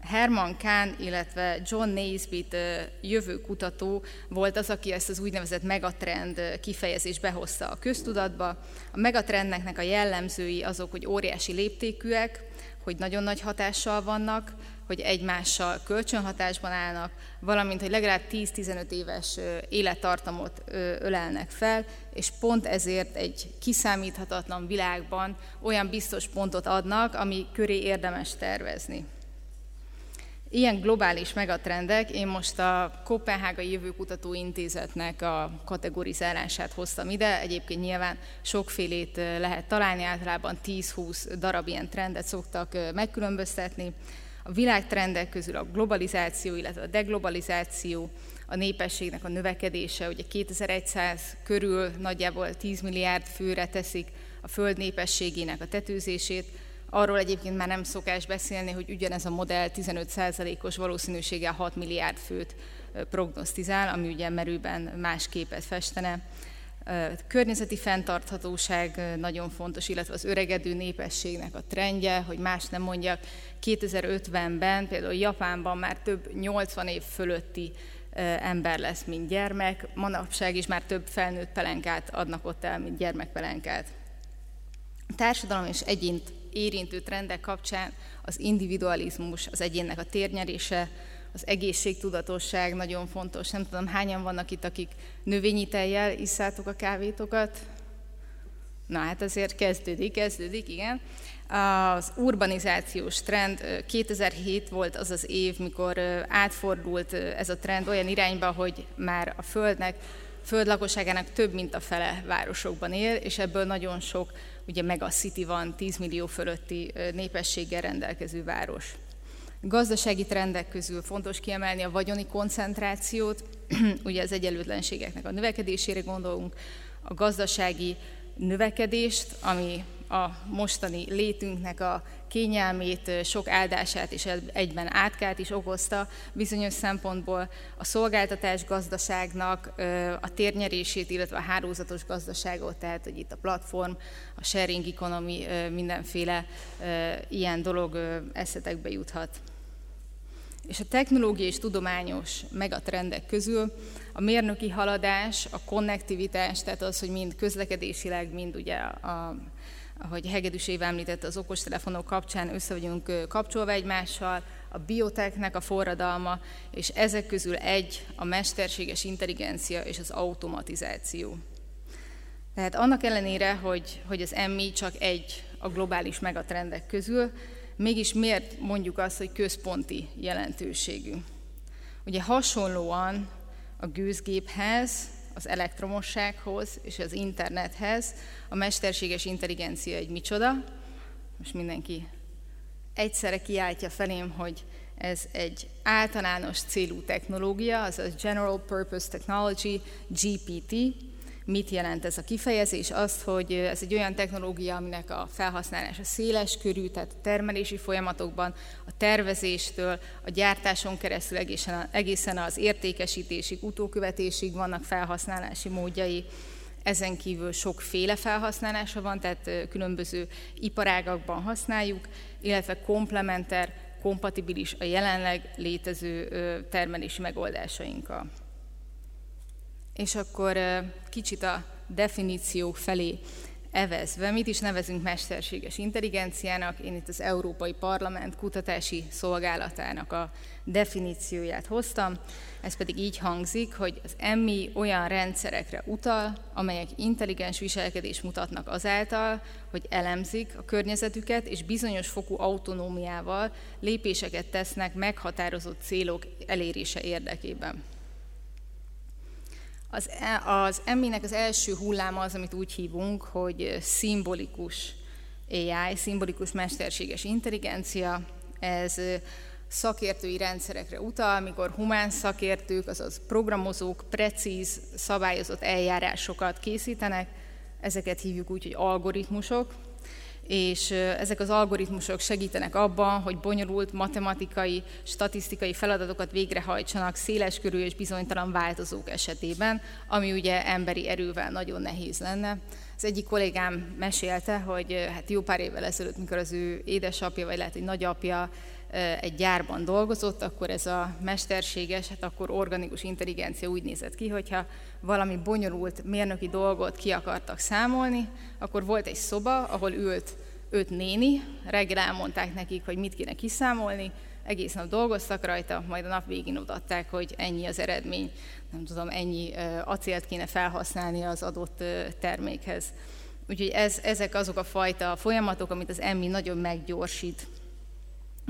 Herman Kahn, illetve John Naisbitt jövőkutató volt az, aki ezt az úgynevezett megatrend kifejezést behozta a köztudatba. A megatrendnek a jellemzői azok, hogy óriási léptékűek, hogy nagyon nagy hatással vannak, hogy egymással kölcsönhatásban állnak, valamint, hogy legalább 10-15 éves élettartamot ölelnek fel, és pont ezért egy kiszámíthatatlan világban olyan biztos pontot adnak, ami köré érdemes tervezni. Ilyen globális megatrendek, én most a Kopenhágai Jövőkutató Intézetnek a kategorizálását hoztam ide, egyébként nyilván sokfélét lehet találni, általában 10-20 darab ilyen trendet szoktak megkülönböztetni. A világtrendek közül a globalizáció, illetve a deglobalizáció, a népességnek a növekedése, ugye 2100 körül nagyjából 10 milliárd főre teszik a föld népességének a tetőzését, Arról egyébként már nem szokás beszélni, hogy ugyanez a modell 15%-os valószínűséggel 6 milliárd főt prognosztizál, ami ugye merőben más képet festene. Környezeti fenntarthatóság nagyon fontos, illetve az öregedő népességnek a trendje, hogy más nem mondjak, 2050-ben például Japánban már több 80 év fölötti ember lesz, mint gyermek, manapság is már több felnőtt pelenkát adnak ott el, mint gyermekpelenkát. Társadalom és egyént érintő trendek kapcsán az individualizmus, az egyénnek a térnyerése, az egészségtudatosság nagyon fontos. Nem tudom, hányan vannak itt, akik növényi tejjel isszátok a kávétokat? Na hát azért kezdődik, kezdődik, igen. Az urbanizációs trend 2007 volt az az év, mikor átfordult ez a trend olyan irányba, hogy már a Földnek, Föld több mint a fele városokban él, és ebből nagyon sok ugye megacity van, 10 millió fölötti népességgel rendelkező város. Gazdasági trendek közül fontos kiemelni a vagyoni koncentrációt, ugye az egyenlőtlenségeknek a növekedésére gondolunk, a gazdasági növekedést, ami a mostani létünknek a kényelmét, sok áldását és egyben átkát is okozta bizonyos szempontból a szolgáltatás gazdaságnak a térnyerését, illetve a hálózatos gazdaságot, tehát hogy itt a platform, a sharing economy, mindenféle ilyen dolog eszetekbe juthat. És a technológiai és tudományos megatrendek közül a mérnöki haladás, a konnektivitás, tehát az, hogy mind közlekedésileg, mind ugye a ahogy Hegedűs Éva említette, az okostelefonok kapcsán össze vagyunk kapcsolva egymással, a biotechnek a forradalma, és ezek közül egy a mesterséges intelligencia és az automatizáció. Tehát annak ellenére, hogy, hogy az MI csak egy a globális megatrendek közül, mégis miért mondjuk azt, hogy központi jelentőségű? Ugye hasonlóan a gőzgéphez az elektromossághoz és az internethez. A mesterséges intelligencia egy micsoda. Most mindenki egyszerre kiáltja felém, hogy Ez egy általános célú technológia, azaz General Purpose Technology, GPT. Mit jelent ez a kifejezés? Azt, hogy ez egy olyan technológia, aminek a felhasználása széles körű, tehát a termelési folyamatokban, a tervezéstől, a gyártáson keresztül egészen, egészen az értékesítésig, utókövetésig vannak felhasználási módjai. Ezen kívül sokféle felhasználása van, tehát különböző iparágakban használjuk, illetve komplementer, kompatibilis a jelenleg létező termelési megoldásainkkal. És akkor kicsit a definíciók felé evezve, mit is nevezünk mesterséges intelligenciának? Én itt az Európai Parlament kutatási szolgálatának a definícióját hoztam. Ez pedig így hangzik, hogy az emmi olyan rendszerekre utal, amelyek intelligens viselkedést mutatnak azáltal, hogy elemzik a környezetüket, és bizonyos fokú autonómiával lépéseket tesznek meghatározott célok elérése érdekében. Az, e, az emminek az első hulláma az, amit úgy hívunk, hogy szimbolikus AI, szimbolikus mesterséges intelligencia. Ez szakértői rendszerekre utal, amikor humán szakértők, azaz programozók precíz, szabályozott eljárásokat készítenek, ezeket hívjuk úgy, hogy algoritmusok, és ezek az algoritmusok segítenek abban, hogy bonyolult matematikai, statisztikai feladatokat végrehajtsanak széleskörű és bizonytalan változók esetében, ami ugye emberi erővel nagyon nehéz lenne. Az egyik kollégám mesélte, hogy hát jó pár évvel ezelőtt, mikor az ő édesapja, vagy lehet, hogy nagyapja egy gyárban dolgozott, akkor ez a mesterséges, hát akkor organikus intelligencia úgy nézett ki, hogyha valami bonyolult mérnöki dolgot ki akartak számolni, akkor volt egy szoba, ahol ült öt néni, reggel elmondták nekik, hogy mit kéne kiszámolni, egész nap dolgoztak rajta, majd a nap végén odaadták, hogy ennyi az eredmény, nem tudom, ennyi acélt kéne felhasználni az adott termékhez. Úgyhogy ez, ezek azok a fajta folyamatok, amit az EMMI nagyon meggyorsít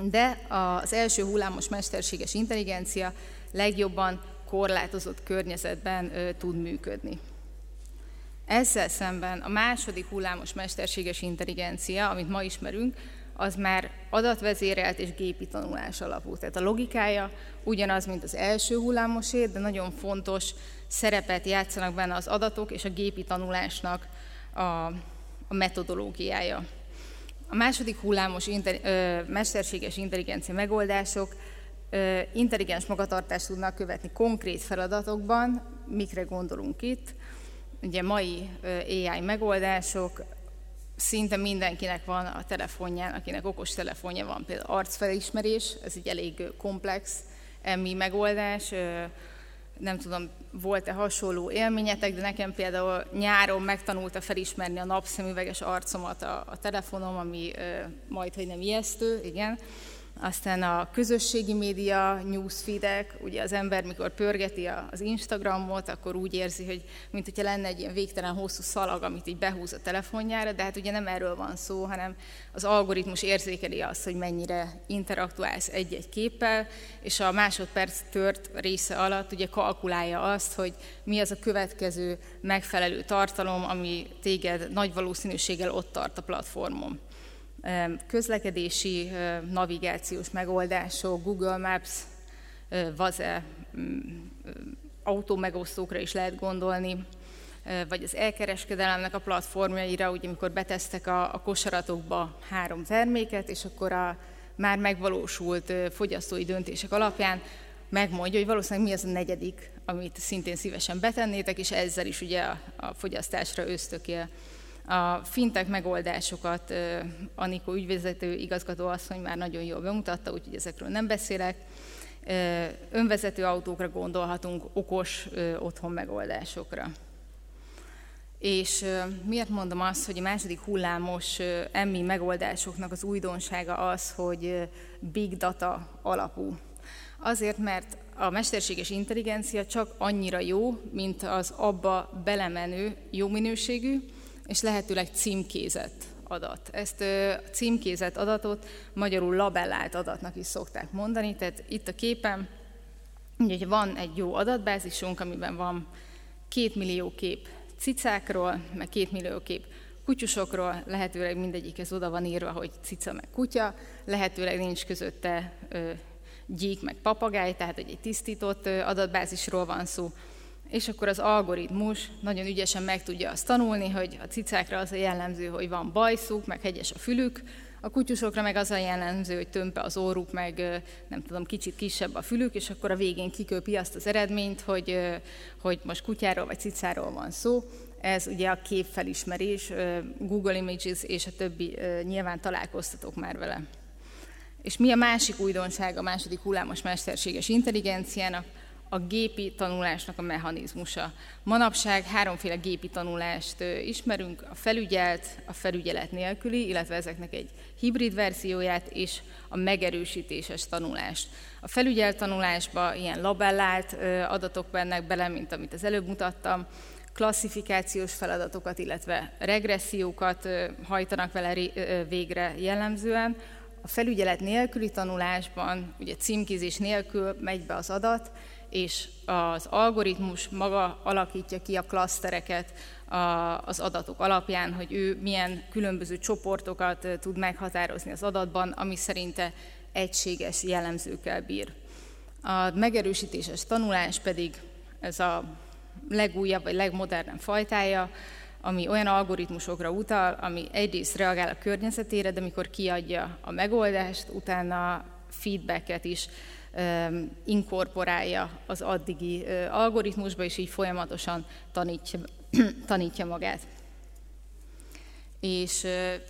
de az első hullámos mesterséges intelligencia legjobban korlátozott környezetben tud működni. Ezzel szemben a második hullámos mesterséges intelligencia, amit ma ismerünk, az már adatvezérelt és gépi tanulás alapú. Tehát a logikája ugyanaz, mint az első hullámosé, de nagyon fontos szerepet játszanak benne az adatok és a gépi tanulásnak a, a metodológiája. A második hullámos mesterséges intelligencia megoldások intelligens magatartást tudnak követni konkrét feladatokban, mikre gondolunk itt. Ugye mai ö, AI megoldások, szinte mindenkinek van a telefonján, akinek okos telefonja van, például arcfelismerés, ez egy elég komplex emmi megoldás, nem tudom, volt-e hasonló élményetek, de nekem például nyáron megtanulta felismerni a napszemüveges arcomat a, a telefonom, ami ö, majd, hogy nem ijesztő, igen. Aztán a közösségi média, newsfeedek, ugye az ember, mikor pörgeti az Instagramot, akkor úgy érzi, hogy mint hogyha lenne egy ilyen végtelen hosszú szalag, amit így behúz a telefonjára, de hát ugye nem erről van szó, hanem az algoritmus érzékeli azt, hogy mennyire interaktuálsz egy-egy képpel, és a másodperc tört része alatt ugye kalkulálja azt, hogy mi az a következő megfelelő tartalom, ami téged nagy valószínűséggel ott tart a platformon közlekedési navigációs megoldások, Google Maps, Vaze mm, autómegosztókra is lehet gondolni, vagy az elkereskedelemnek a platformjaira, ugye amikor betesztek a, a kosaratokba három terméket, és akkor a már megvalósult fogyasztói döntések alapján megmondja, hogy valószínűleg mi az a negyedik, amit szintén szívesen betennétek, és ezzel is ugye a, a fogyasztásra ösztökél. A fintek megoldásokat Anikó ügyvezető igazgató asszony már nagyon jól bemutatta, úgyhogy ezekről nem beszélek. Önvezető autókra gondolhatunk, okos otthon megoldásokra. És miért mondom azt, hogy a második hullámos emmi megoldásoknak az újdonsága az, hogy big data alapú. Azért, mert a mesterséges intelligencia csak annyira jó, mint az abba belemenő jó minőségű, és lehetőleg címkézett adat. Ezt a címkézett adatot magyarul labellált adatnak is szokták mondani, tehát itt a képen ugye van egy jó adatbázisunk, amiben van két millió kép cicákról, meg két millió kép kutyusokról, lehetőleg mindegyikhez oda van írva, hogy cica meg kutya, lehetőleg nincs közötte gyík meg papagáj, tehát egy tisztított adatbázisról van szó, és akkor az algoritmus nagyon ügyesen meg tudja azt tanulni, hogy a cicákra az a jellemző, hogy van bajszuk, meg hegyes a fülük, a kutyusokra meg az a jellemző, hogy tömpe az óruk, meg nem tudom, kicsit kisebb a fülük, és akkor a végén kiköpi azt az eredményt, hogy, hogy most kutyáról vagy cicáról van szó. Ez ugye a képfelismerés, Google Images és a többi, nyilván találkoztatok már vele. És mi a másik újdonság a második hullámos mesterséges intelligenciának? A gépi tanulásnak a mechanizmusa. Manapság háromféle gépi tanulást ismerünk, a felügyelt, a felügyelet nélküli, illetve ezeknek egy hibrid verzióját, és a megerősítéses tanulást. A felügyelt tanulásba ilyen labellált adatok bennek bele, mint amit az előbb mutattam, klasszifikációs feladatokat, illetve regressziókat hajtanak vele végre jellemzően. A felügyelet nélküli tanulásban, ugye címkézés nélkül megy be az adat, és az algoritmus maga alakítja ki a klasztereket az adatok alapján, hogy ő milyen különböző csoportokat tud meghatározni az adatban, ami szerinte egységes jellemzőkkel bír. A megerősítéses tanulás pedig ez a legújabb vagy legmodernebb fajtája, ami olyan algoritmusokra utal, ami egyrészt reagál a környezetére, de amikor kiadja a megoldást, utána feedbacket is inkorporálja az addigi algoritmusba, és így folyamatosan tanítja, tanítja magát. És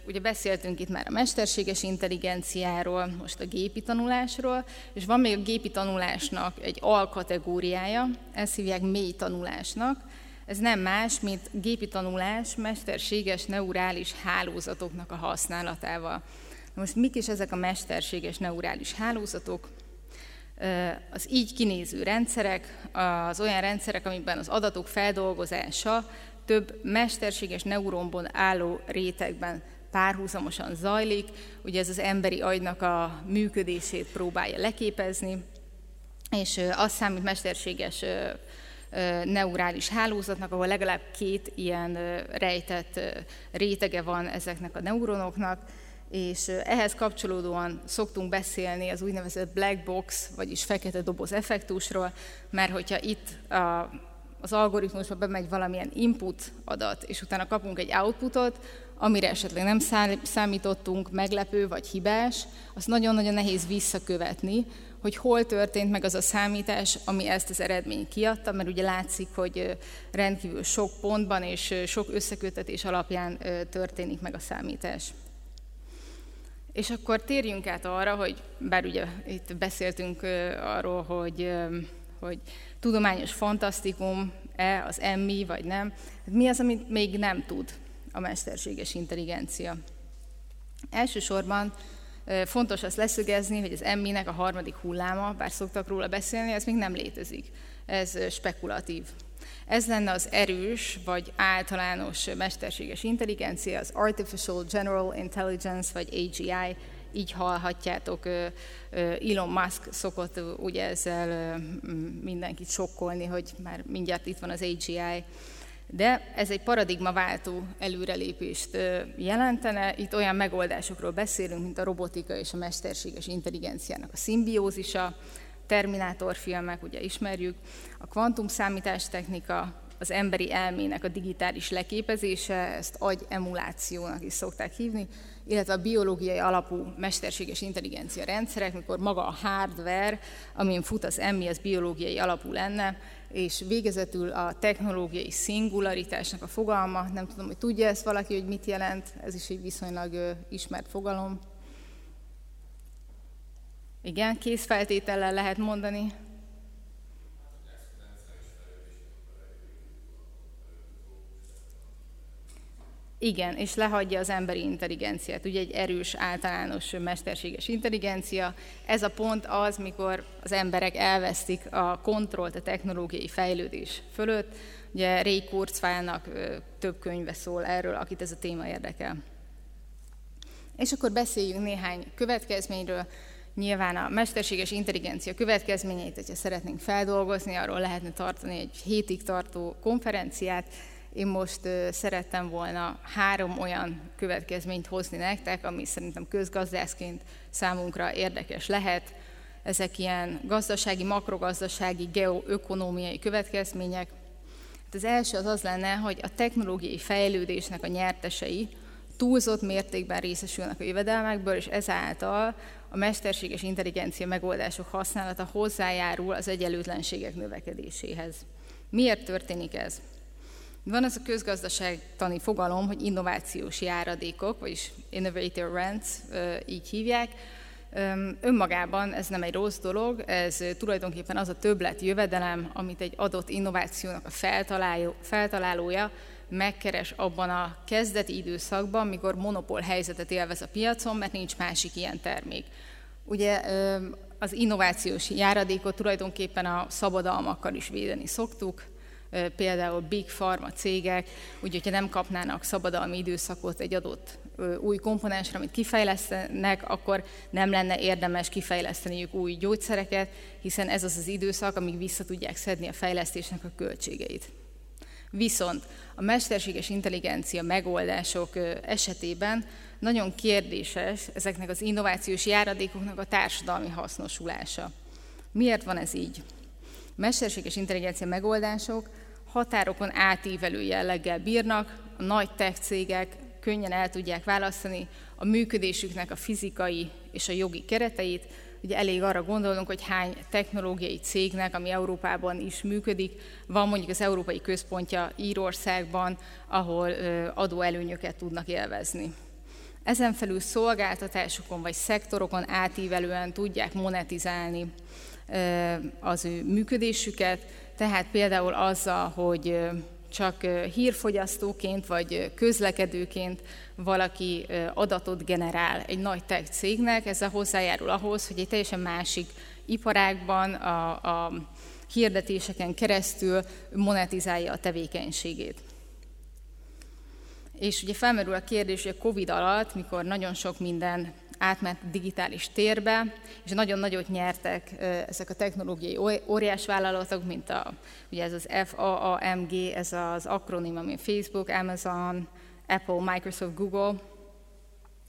ugye beszéltünk itt már a mesterséges intelligenciáról, most a gépi tanulásról, és van még a gépi tanulásnak egy alkategóriája, ezt hívják mély tanulásnak. Ez nem más, mint gépi tanulás mesterséges neurális hálózatoknak a használatával. Most mik is ezek a mesterséges neurális hálózatok? Az így kinéző rendszerek, az olyan rendszerek, amikben az adatok feldolgozása több mesterséges neuronból álló rétegben párhuzamosan zajlik. Ugye ez az emberi agynak a működését próbálja leképezni, és azt számít mesterséges neurális hálózatnak, ahol legalább két ilyen rejtett rétege van ezeknek a neuronoknak, és ehhez kapcsolódóan szoktunk beszélni az úgynevezett black box, vagyis fekete doboz effektusról, mert hogyha itt a, az algoritmusba bemegy valamilyen input adat, és utána kapunk egy outputot, amire esetleg nem számítottunk, meglepő vagy hibás, az nagyon-nagyon nehéz visszakövetni, hogy hol történt meg az a számítás, ami ezt az eredményt kiadta, mert ugye látszik, hogy rendkívül sok pontban és sok összekötetés alapján történik meg a számítás. És akkor térjünk át arra, hogy bár ugye itt beszéltünk arról, hogy, hogy tudományos fantasztikum-e az emmi, vagy nem, hát mi az, amit még nem tud a mesterséges intelligencia? Elsősorban fontos azt leszögezni, hogy az emminek a harmadik hulláma, bár szoktak róla beszélni, ez még nem létezik. Ez spekulatív. Ez lenne az erős vagy általános mesterséges intelligencia, az Artificial General Intelligence, vagy AGI, így hallhatjátok, Elon Musk szokott ugye ezzel mindenkit sokkolni, hogy már mindjárt itt van az AGI, de ez egy paradigmaváltó előrelépést jelentene. Itt olyan megoldásokról beszélünk, mint a robotika és a mesterséges intelligenciának a szimbiózisa, Terminátor filmek, ugye ismerjük, a kvantum számítástechnika, az emberi elmének a digitális leképezése, ezt agy emulációnak is szokták hívni, illetve a biológiai alapú mesterséges intelligencia rendszerek, mikor maga a hardware, amin fut az emmi, az biológiai alapú lenne, és végezetül a technológiai szingularitásnak a fogalma, nem tudom, hogy tudja ezt valaki, hogy mit jelent, ez is egy viszonylag ismert fogalom. Igen, készfeltétellel lehet mondani. Igen, és lehagyja az emberi intelligenciát. Ugye egy erős, általános, mesterséges intelligencia. Ez a pont az, mikor az emberek elvesztik a kontrollt a technológiai fejlődés fölött. Ugye Ray Kurzweilnak több könyve szól erről, akit ez a téma érdekel. És akkor beszéljünk néhány következményről. Nyilván a mesterséges intelligencia következményeit, hogyha szeretnénk feldolgozni, arról lehetne tartani egy hétig tartó konferenciát. Én most szerettem volna három olyan következményt hozni nektek, ami szerintem közgazdászként számunkra érdekes lehet. ezek ilyen gazdasági, makrogazdasági, geoökonómiai következmények. Hát az első az az lenne, hogy a technológiai fejlődésnek a nyertesei túlzott mértékben részesülnek a jövedelmekből, és ezáltal a mesterséges intelligencia megoldások használata hozzájárul az egyenlőtlenségek növekedéséhez. Miért történik ez? Van az a közgazdaságtani fogalom, hogy innovációs járadékok, vagyis innovator rents, így hívják. Önmagában ez nem egy rossz dolog, ez tulajdonképpen az a többlet jövedelem, amit egy adott innovációnak a feltalálója megkeres abban a kezdeti időszakban, mikor monopól helyzetet élvez a piacon, mert nincs másik ilyen termék. Ugye az innovációs járadékot tulajdonképpen a szabadalmakkal is védeni szoktuk, például Big Pharma cégek, úgy, hogyha nem kapnának szabadalmi időszakot egy adott új komponensre, amit kifejlesztenek, akkor nem lenne érdemes kifejleszteniük új gyógyszereket, hiszen ez az az időszak, amíg vissza tudják szedni a fejlesztésnek a költségeit. Viszont a mesterséges intelligencia megoldások esetében nagyon kérdéses ezeknek az innovációs járadékoknak a társadalmi hasznosulása. Miért van ez így? mesterséges intelligencia megoldások határokon átívelő jelleggel bírnak, a nagy tech cégek könnyen el tudják választani a működésüknek a fizikai és a jogi kereteit. Ugye elég arra gondolunk, hogy hány technológiai cégnek, ami Európában is működik, van mondjuk az Európai Központja Írországban, ahol adóelőnyöket tudnak élvezni. Ezen felül szolgáltatásokon vagy szektorokon átívelően tudják monetizálni az ő működésüket, tehát például azzal, hogy csak hírfogyasztóként vagy közlekedőként valaki adatot generál egy nagy tech cégnek, ezzel hozzájárul ahhoz, hogy egy teljesen másik iparágban a, a hirdetéseken keresztül monetizálja a tevékenységét. És ugye felmerül a kérdés, hogy a Covid alatt, mikor nagyon sok minden átment digitális térbe, és nagyon nagyot nyertek ezek a technológiai óriás vállalatok, mint a, ugye ez az FAAMG, ez az akronim, ami Facebook, Amazon, Apple, Microsoft, Google,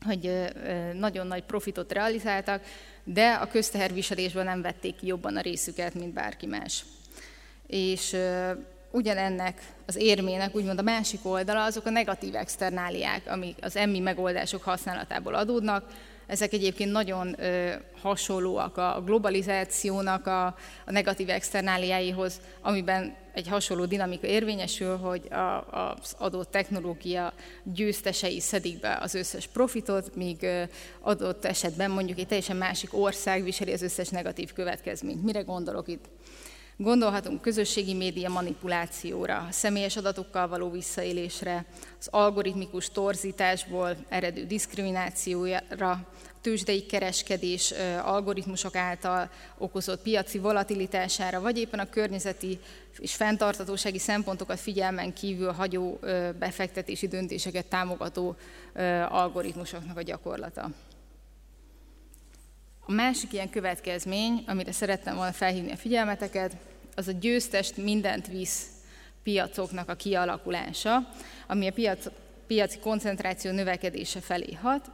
hogy nagyon nagy profitot realizáltak, de a közteherviselésben nem vették jobban a részüket, mint bárki más. És ugyanennek az érmének, úgymond a másik oldala, azok a negatív externáliák, amik az emmi megoldások használatából adódnak, ezek egyébként nagyon ö, hasonlóak a globalizációnak a, a negatív externáliáihoz, amiben egy hasonló dinamika érvényesül, hogy a, az adott technológia győztesei szedik be az összes profitot, míg ö, adott esetben mondjuk egy teljesen másik ország viseli az összes negatív következményt. Mire gondolok itt? Gondolhatunk közösségi média manipulációra, személyes adatokkal való visszaélésre, az algoritmikus torzításból eredő diszkriminációra, tőzsdei kereskedés algoritmusok által okozott piaci volatilitására, vagy éppen a környezeti és fenntartatósági szempontokat figyelmen kívül hagyó befektetési döntéseket támogató algoritmusoknak a gyakorlata. A másik ilyen következmény, amire szerettem volna felhívni a figyelmeteket, az a győztest mindent visz piacoknak a kialakulása, ami a piac, piaci koncentráció növekedése felé hat.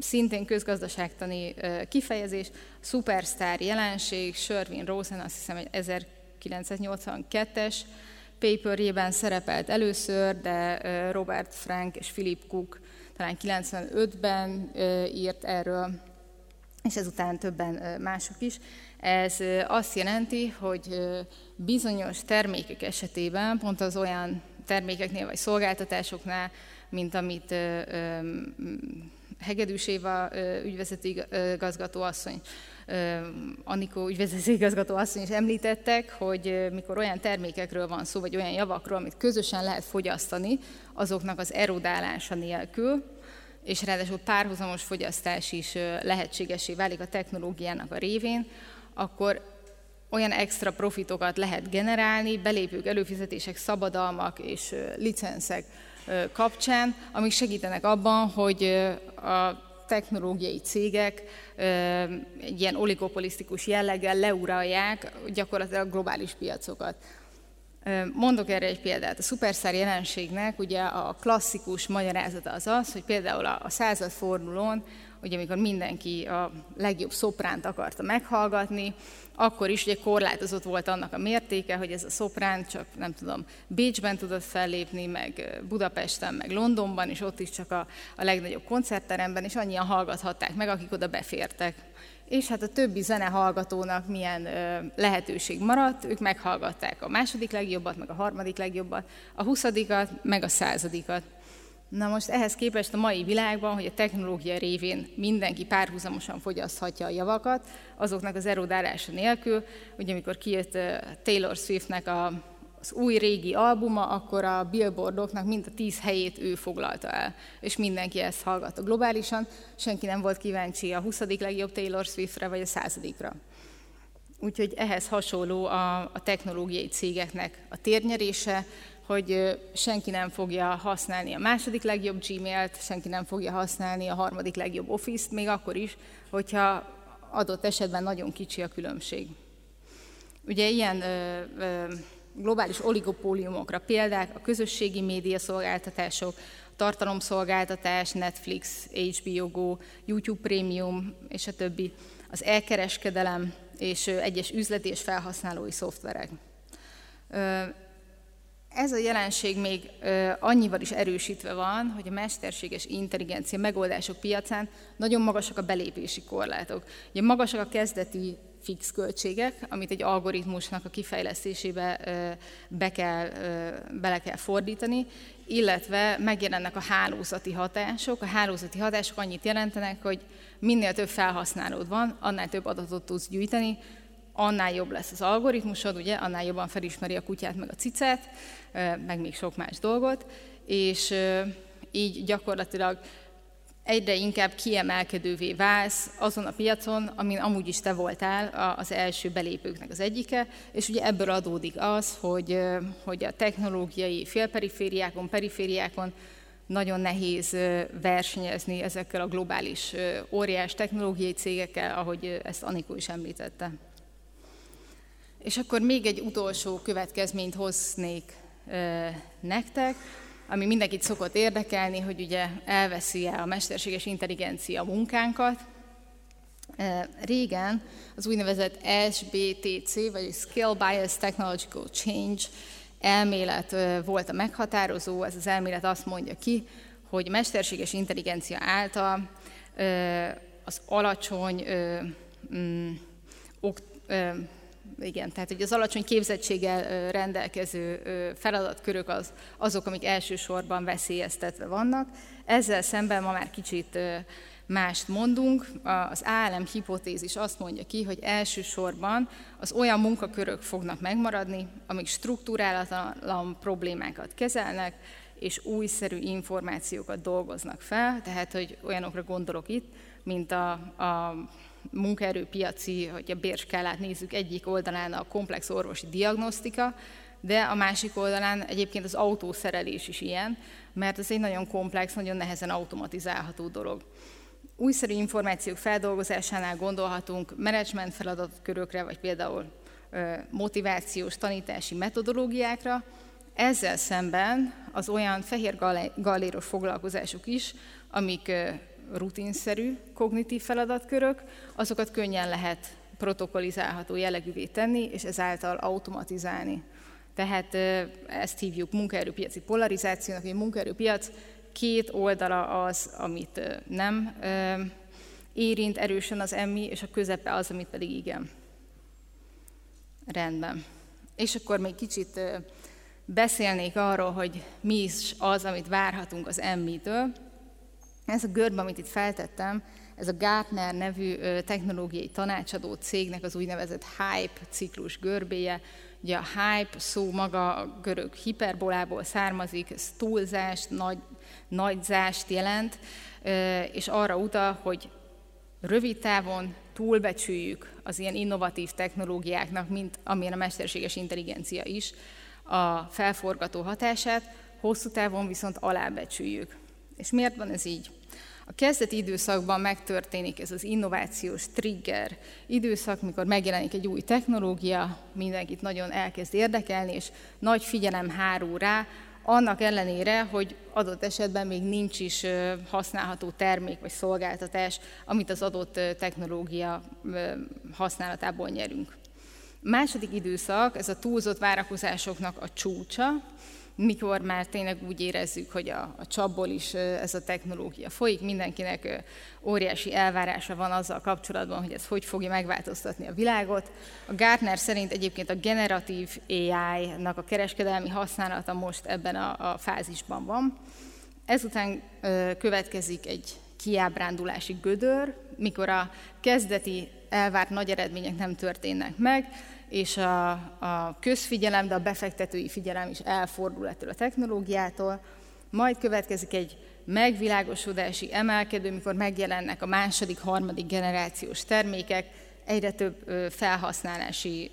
Szintén közgazdaságtani kifejezés, szupersztár jelenség, Sherwin Rosen azt hiszem, hogy 1982-es paperjében szerepelt először, de Robert Frank és Philip Cook talán 95-ben írt erről, és ezután többen mások is. Ez azt jelenti, hogy bizonyos termékek esetében, pont az olyan termékeknél vagy szolgáltatásoknál, mint amit Hegedűs Éva ügyvezető igazgatóasszony, Anikó ügyvezető igazgató asszony is említettek, hogy mikor olyan termékekről van szó, vagy olyan javakról, amit közösen lehet fogyasztani, azoknak az erodálása nélkül, és ráadásul párhuzamos fogyasztás is lehetségesé válik a technológiának a révén, akkor olyan extra profitokat lehet generálni, belépők, előfizetések, szabadalmak és licenszek kapcsán, amik segítenek abban, hogy a technológiai cégek egy ilyen oligopolisztikus jelleggel leuralják gyakorlatilag globális piacokat. Mondok erre egy példát. A szuperszár jelenségnek ugye a klasszikus magyarázata az az, hogy például a századfordulón, ugye amikor mindenki a legjobb szopránt akarta meghallgatni, akkor is ugye korlátozott volt annak a mértéke, hogy ez a szoprán csak, nem tudom, Bécsben tudott fellépni, meg Budapesten, meg Londonban, és ott is csak a, a legnagyobb koncertteremben, és annyian hallgathatták meg, akik oda befértek és hát a többi zenehallgatónak milyen ö, lehetőség maradt, ők meghallgatták a második legjobbat, meg a harmadik legjobbat, a huszadikat, meg a századikat. Na most ehhez képest a mai világban, hogy a technológia révén mindenki párhuzamosan fogyaszthatja a javakat, azoknak az erodálása nélkül, ugye amikor kijött Taylor Swiftnek a az új régi albuma, akkor a billboardoknak mind a tíz helyét ő foglalta el, és mindenki ezt hallgatta globálisan, senki nem volt kíváncsi a 20. legjobb Taylor Swiftre, vagy a századikra. Úgyhogy ehhez hasonló a, a technológiai cégeknek a térnyerése, hogy senki nem fogja használni a második legjobb Gmail-t, senki nem fogja használni a harmadik legjobb Office-t, még akkor is, hogyha adott esetben nagyon kicsi a különbség. Ugye ilyen ö, ö, globális oligopóliumokra példák, a közösségi média szolgáltatások, tartalomszolgáltatás, Netflix, HBO Go, YouTube Premium és a többi, az elkereskedelem és egyes üzleti és felhasználói szoftverek. Ez a jelenség még annyival is erősítve van, hogy a mesterséges intelligencia megoldások piacán nagyon magasak a belépési korlátok. Ugye magasak a kezdeti fix költségek, amit egy algoritmusnak a kifejlesztésébe be kell, bele kell fordítani, illetve megjelennek a hálózati hatások. A hálózati hatások annyit jelentenek, hogy minél több felhasználód van, annál több adatot tudsz gyűjteni, annál jobb lesz az algoritmusod, ugye, annál jobban felismeri a kutyát meg a cicát, meg még sok más dolgot, és így gyakorlatilag egyre inkább kiemelkedővé válsz azon a piacon, amin amúgy is te voltál az első belépőknek az egyike, és ugye ebből adódik az, hogy, hogy a technológiai félperifériákon, perifériákon nagyon nehéz versenyezni ezekkel a globális óriás technológiai cégekkel, ahogy ezt Anikó is említette. És akkor még egy utolsó következményt hoznék nektek, ami mindenkit szokott érdekelni, hogy ugye elveszi el a mesterséges intelligencia munkánkat. Régen az úgynevezett SBTC, vagy Skill Bias Technological Change elmélet volt a meghatározó, ez az elmélet azt mondja ki, hogy mesterséges intelligencia által az alacsony mm, igen, tehát hogy az alacsony képzettséggel rendelkező feladatkörök az, azok, amik elsősorban veszélyeztetve vannak. Ezzel szemben ma már kicsit mást mondunk. Az ALM hipotézis azt mondja ki, hogy elsősorban az olyan munkakörök fognak megmaradni, amik struktúrálatlan problémákat kezelnek, és újszerű információkat dolgoznak fel, tehát hogy olyanokra gondolok itt, mint a, a munkaerőpiaci, hogy a bérskálát nézzük, egyik oldalán a komplex orvosi diagnosztika, de a másik oldalán egyébként az autószerelés is ilyen, mert ez egy nagyon komplex, nagyon nehezen automatizálható dolog. Újszerű információk feldolgozásánál gondolhatunk menedzsment feladatkörökre, vagy például motivációs tanítási metodológiákra, ezzel szemben az olyan fehér galléros foglalkozások is, amik rutinszerű kognitív feladatkörök, azokat könnyen lehet protokolizálható jellegűvé tenni, és ezáltal automatizálni. Tehát ezt hívjuk munkaerőpiaci polarizációnak, hogy a munkaerőpiac két oldala az, amit nem érint erősen az emmi, és a közepe az, amit pedig igen. Rendben. És akkor még kicsit beszélnék arról, hogy mi is az, amit várhatunk az emmitől. Ez a görbe, amit itt feltettem, ez a Gartner nevű technológiai tanácsadó cégnek az úgynevezett hype ciklus görbéje. Ugye a hype szó maga a görög hiperbolából származik, ez túlzást, nagy, nagyzást jelent, és arra utal, hogy rövid távon túlbecsüljük az ilyen innovatív technológiáknak, mint amilyen a mesterséges intelligencia is, a felforgató hatását, hosszú távon viszont alábecsüljük. És miért van ez így? A kezdeti időszakban megtörténik ez az innovációs trigger időszak, mikor megjelenik egy új technológia, mindenkit nagyon elkezd érdekelni, és nagy figyelem hárul rá, annak ellenére, hogy adott esetben még nincs is használható termék vagy szolgáltatás, amit az adott technológia használatából nyerünk. Második időszak, ez a túlzott várakozásoknak a csúcsa, mikor már tényleg úgy érezzük, hogy a, a csapból is ez a technológia folyik, mindenkinek óriási elvárása van azzal kapcsolatban, hogy ez hogy fogja megváltoztatni a világot. A Gartner szerint egyébként a generatív AI-nak a kereskedelmi használata most ebben a, a fázisban van. Ezután következik egy kiábrándulási gödör, mikor a kezdeti elvárt nagy eredmények nem történnek meg, és a, a közfigyelem, de a befektetői figyelem is elfordul ettől a technológiától. Majd következik egy megvilágosodási emelkedő, mikor megjelennek a második, harmadik generációs termékek, egyre több felhasználási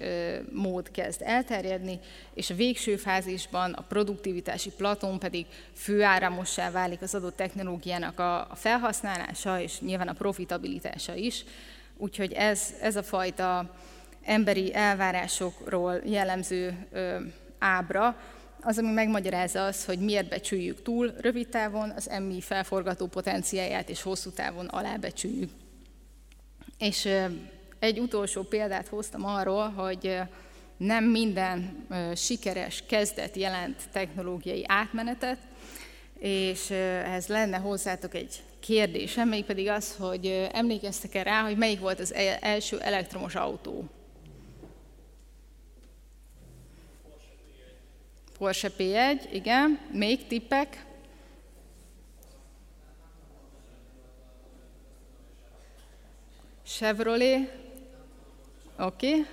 mód kezd elterjedni, és a végső fázisban a produktivitási platón pedig főáramossá válik az adott technológiának a felhasználása, és nyilván a profitabilitása is. Úgyhogy ez, ez a fajta emberi elvárásokról jellemző ábra, az, ami megmagyarázza az, hogy miért becsüljük túl rövid távon az emmi felforgató potenciáját, és hosszú távon alábecsüljük. És egy utolsó példát hoztam arról, hogy nem minden sikeres kezdet jelent technológiai átmenetet, és ez lenne hozzátok egy kérdésem, még pedig az, hogy emlékeztek-e rá, hogy melyik volt az e-, első elektromos autó? Porsche P1, igen. Még tippek? Chevrolet. Oké. Okay.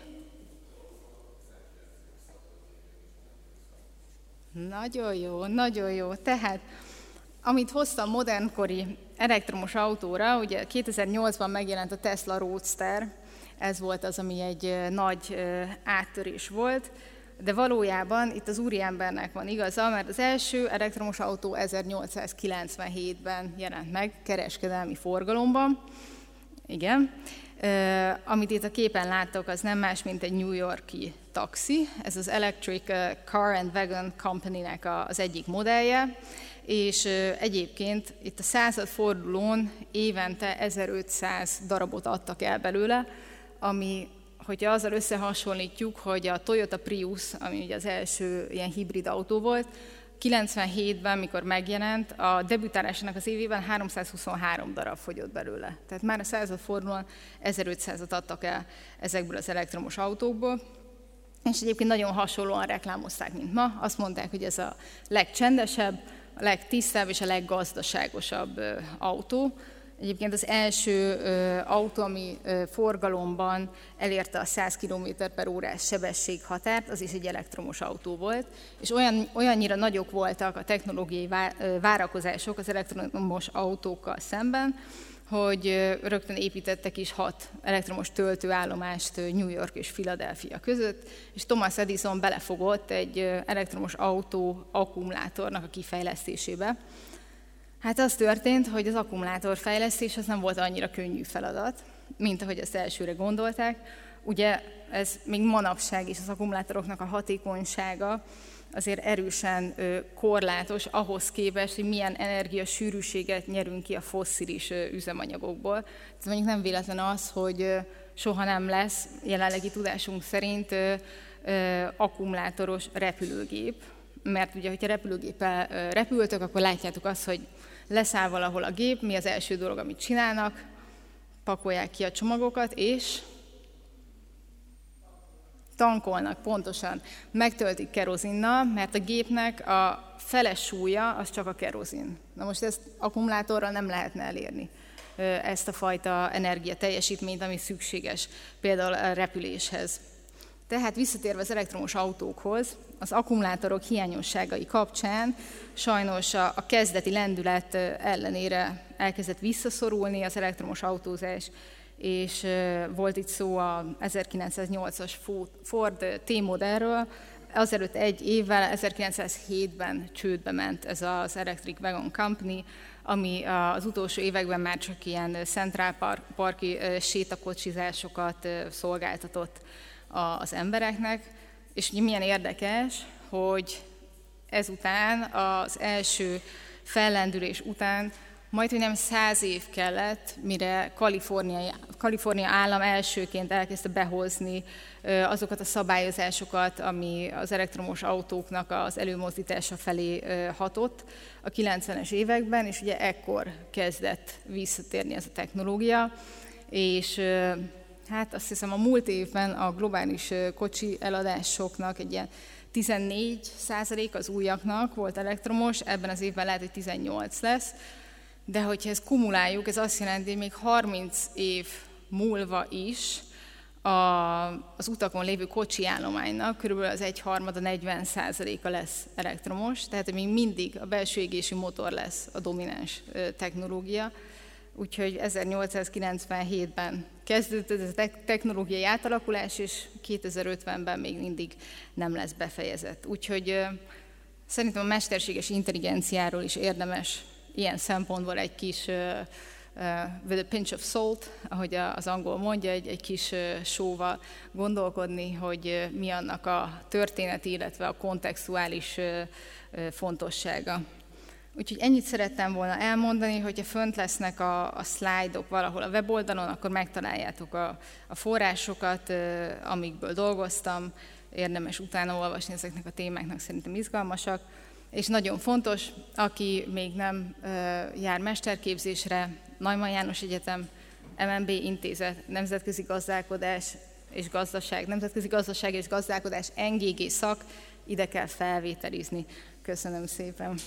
Nagyon jó, nagyon jó. Tehát, amit hoztam modernkori elektromos autóra, ugye 2008-ban megjelent a Tesla Roadster, ez volt az, ami egy nagy áttörés volt, de valójában itt az úriembernek van igaza, mert az első elektromos autó 1897-ben jelent meg kereskedelmi forgalomban. Igen. amit itt a képen láttok, az nem más, mint egy New Yorki taxi. Ez az Electric Car and Wagon Company-nek az egyik modellje, és egyébként itt a századfordulón évente 1500 darabot adtak el belőle, ami hogyha azzal összehasonlítjuk, hogy a Toyota Prius, ami ugye az első ilyen hibrid autó volt, 97-ben, mikor megjelent, a debütálásának az évében 323 darab fogyott belőle. Tehát már a századfordulón 1500-at adtak el ezekből az elektromos autókból. És egyébként nagyon hasonlóan reklámozták, mint ma. Azt mondták, hogy ez a legcsendesebb, a legtisztább és a leggazdaságosabb autó. Egyébként az első ö, autó, ami ö, forgalomban elérte a 100 km per órás sebességhatárt, az is egy elektromos autó volt, és olyan, olyannyira nagyok voltak a technológiai vá, ö, várakozások az elektromos autókkal szemben, hogy rögtön építettek is hat elektromos töltőállomást New York és Philadelphia között, és Thomas Edison belefogott egy elektromos autó akkumulátornak a kifejlesztésébe, Hát az történt, hogy az akkumulátorfejlesztés az nem volt annyira könnyű feladat, mint ahogy ezt elsőre gondolták. Ugye ez még manapság is az akkumulátoroknak a hatékonysága azért erősen korlátos ahhoz képest, hogy milyen energiasűrűséget nyerünk ki a fosszilis üzemanyagokból. Ez mondjuk nem véletlen az, hogy soha nem lesz jelenlegi tudásunk szerint akkumulátoros repülőgép, mert ugye, hogyha repülőgéppel repültök, akkor látjátok azt, hogy leszáll valahol a gép, mi az első dolog, amit csinálnak, pakolják ki a csomagokat, és tankolnak pontosan, megtöltik kerozinnal, mert a gépnek a feles súlya az csak a kerozin. Na most ezt akkumulátorral nem lehetne elérni ezt a fajta energia teljesítményt, ami szükséges például a repüléshez. Tehát visszatérve az elektromos autókhoz, az akkumulátorok hiányosságai kapcsán sajnos a, a kezdeti lendület ellenére elkezdett visszaszorulni az elektromos autózás, és volt itt szó a 1908-as Ford T-modellről, azelőtt egy évvel, 1907-ben csődbe ment ez az Electric Wagon Company, ami az utolsó években már csak ilyen Central Parki sétakocsizásokat szolgáltatott az embereknek. És milyen érdekes, hogy ezután, az első fellendülés után majd, hogy nem száz év kellett, mire Kalifornia, Kalifornia állam elsőként elkezdte behozni azokat a szabályozásokat, ami az elektromos autóknak az előmozdítása felé hatott a 90-es években, és ugye ekkor kezdett visszatérni ez a technológia, és hát azt hiszem a múlt évben a globális kocsi eladásoknak egy ilyen 14 százalék az újaknak volt elektromos, ebben az évben lehet, hogy 18 lesz, de hogyha ezt kumuláljuk, ez azt jelenti, hogy még 30 év múlva is a, az utakon lévő kocsi állománynak körülbelül az egyharmada 40 százaléka lesz elektromos, tehát még mindig a belső égési motor lesz a domináns technológia. Úgyhogy 1897-ben kezdődött ez a technológiai átalakulás, és 2050-ben még mindig nem lesz befejezett. Úgyhogy szerintem a mesterséges intelligenciáról is érdemes ilyen szempontból egy kis with a pinch of salt, ahogy az angol mondja, egy, egy kis sóval gondolkodni, hogy mi annak a történeti, illetve a kontextuális fontossága. Úgyhogy ennyit szerettem volna elmondani, hogyha fönt lesznek a, a szlájdok valahol a weboldalon, akkor megtaláljátok a, a forrásokat, amikből dolgoztam, érdemes utána olvasni ezeknek a témáknak, szerintem izgalmasak. És nagyon fontos, aki még nem jár mesterképzésre, Neumann János Egyetem, MNB Intézet, Nemzetközi Gazdálkodás és Gazdaság, Nemzetközi Gazdaság és Gazdálkodás, NGG szak, ide kell felvételizni. Köszönöm szépen.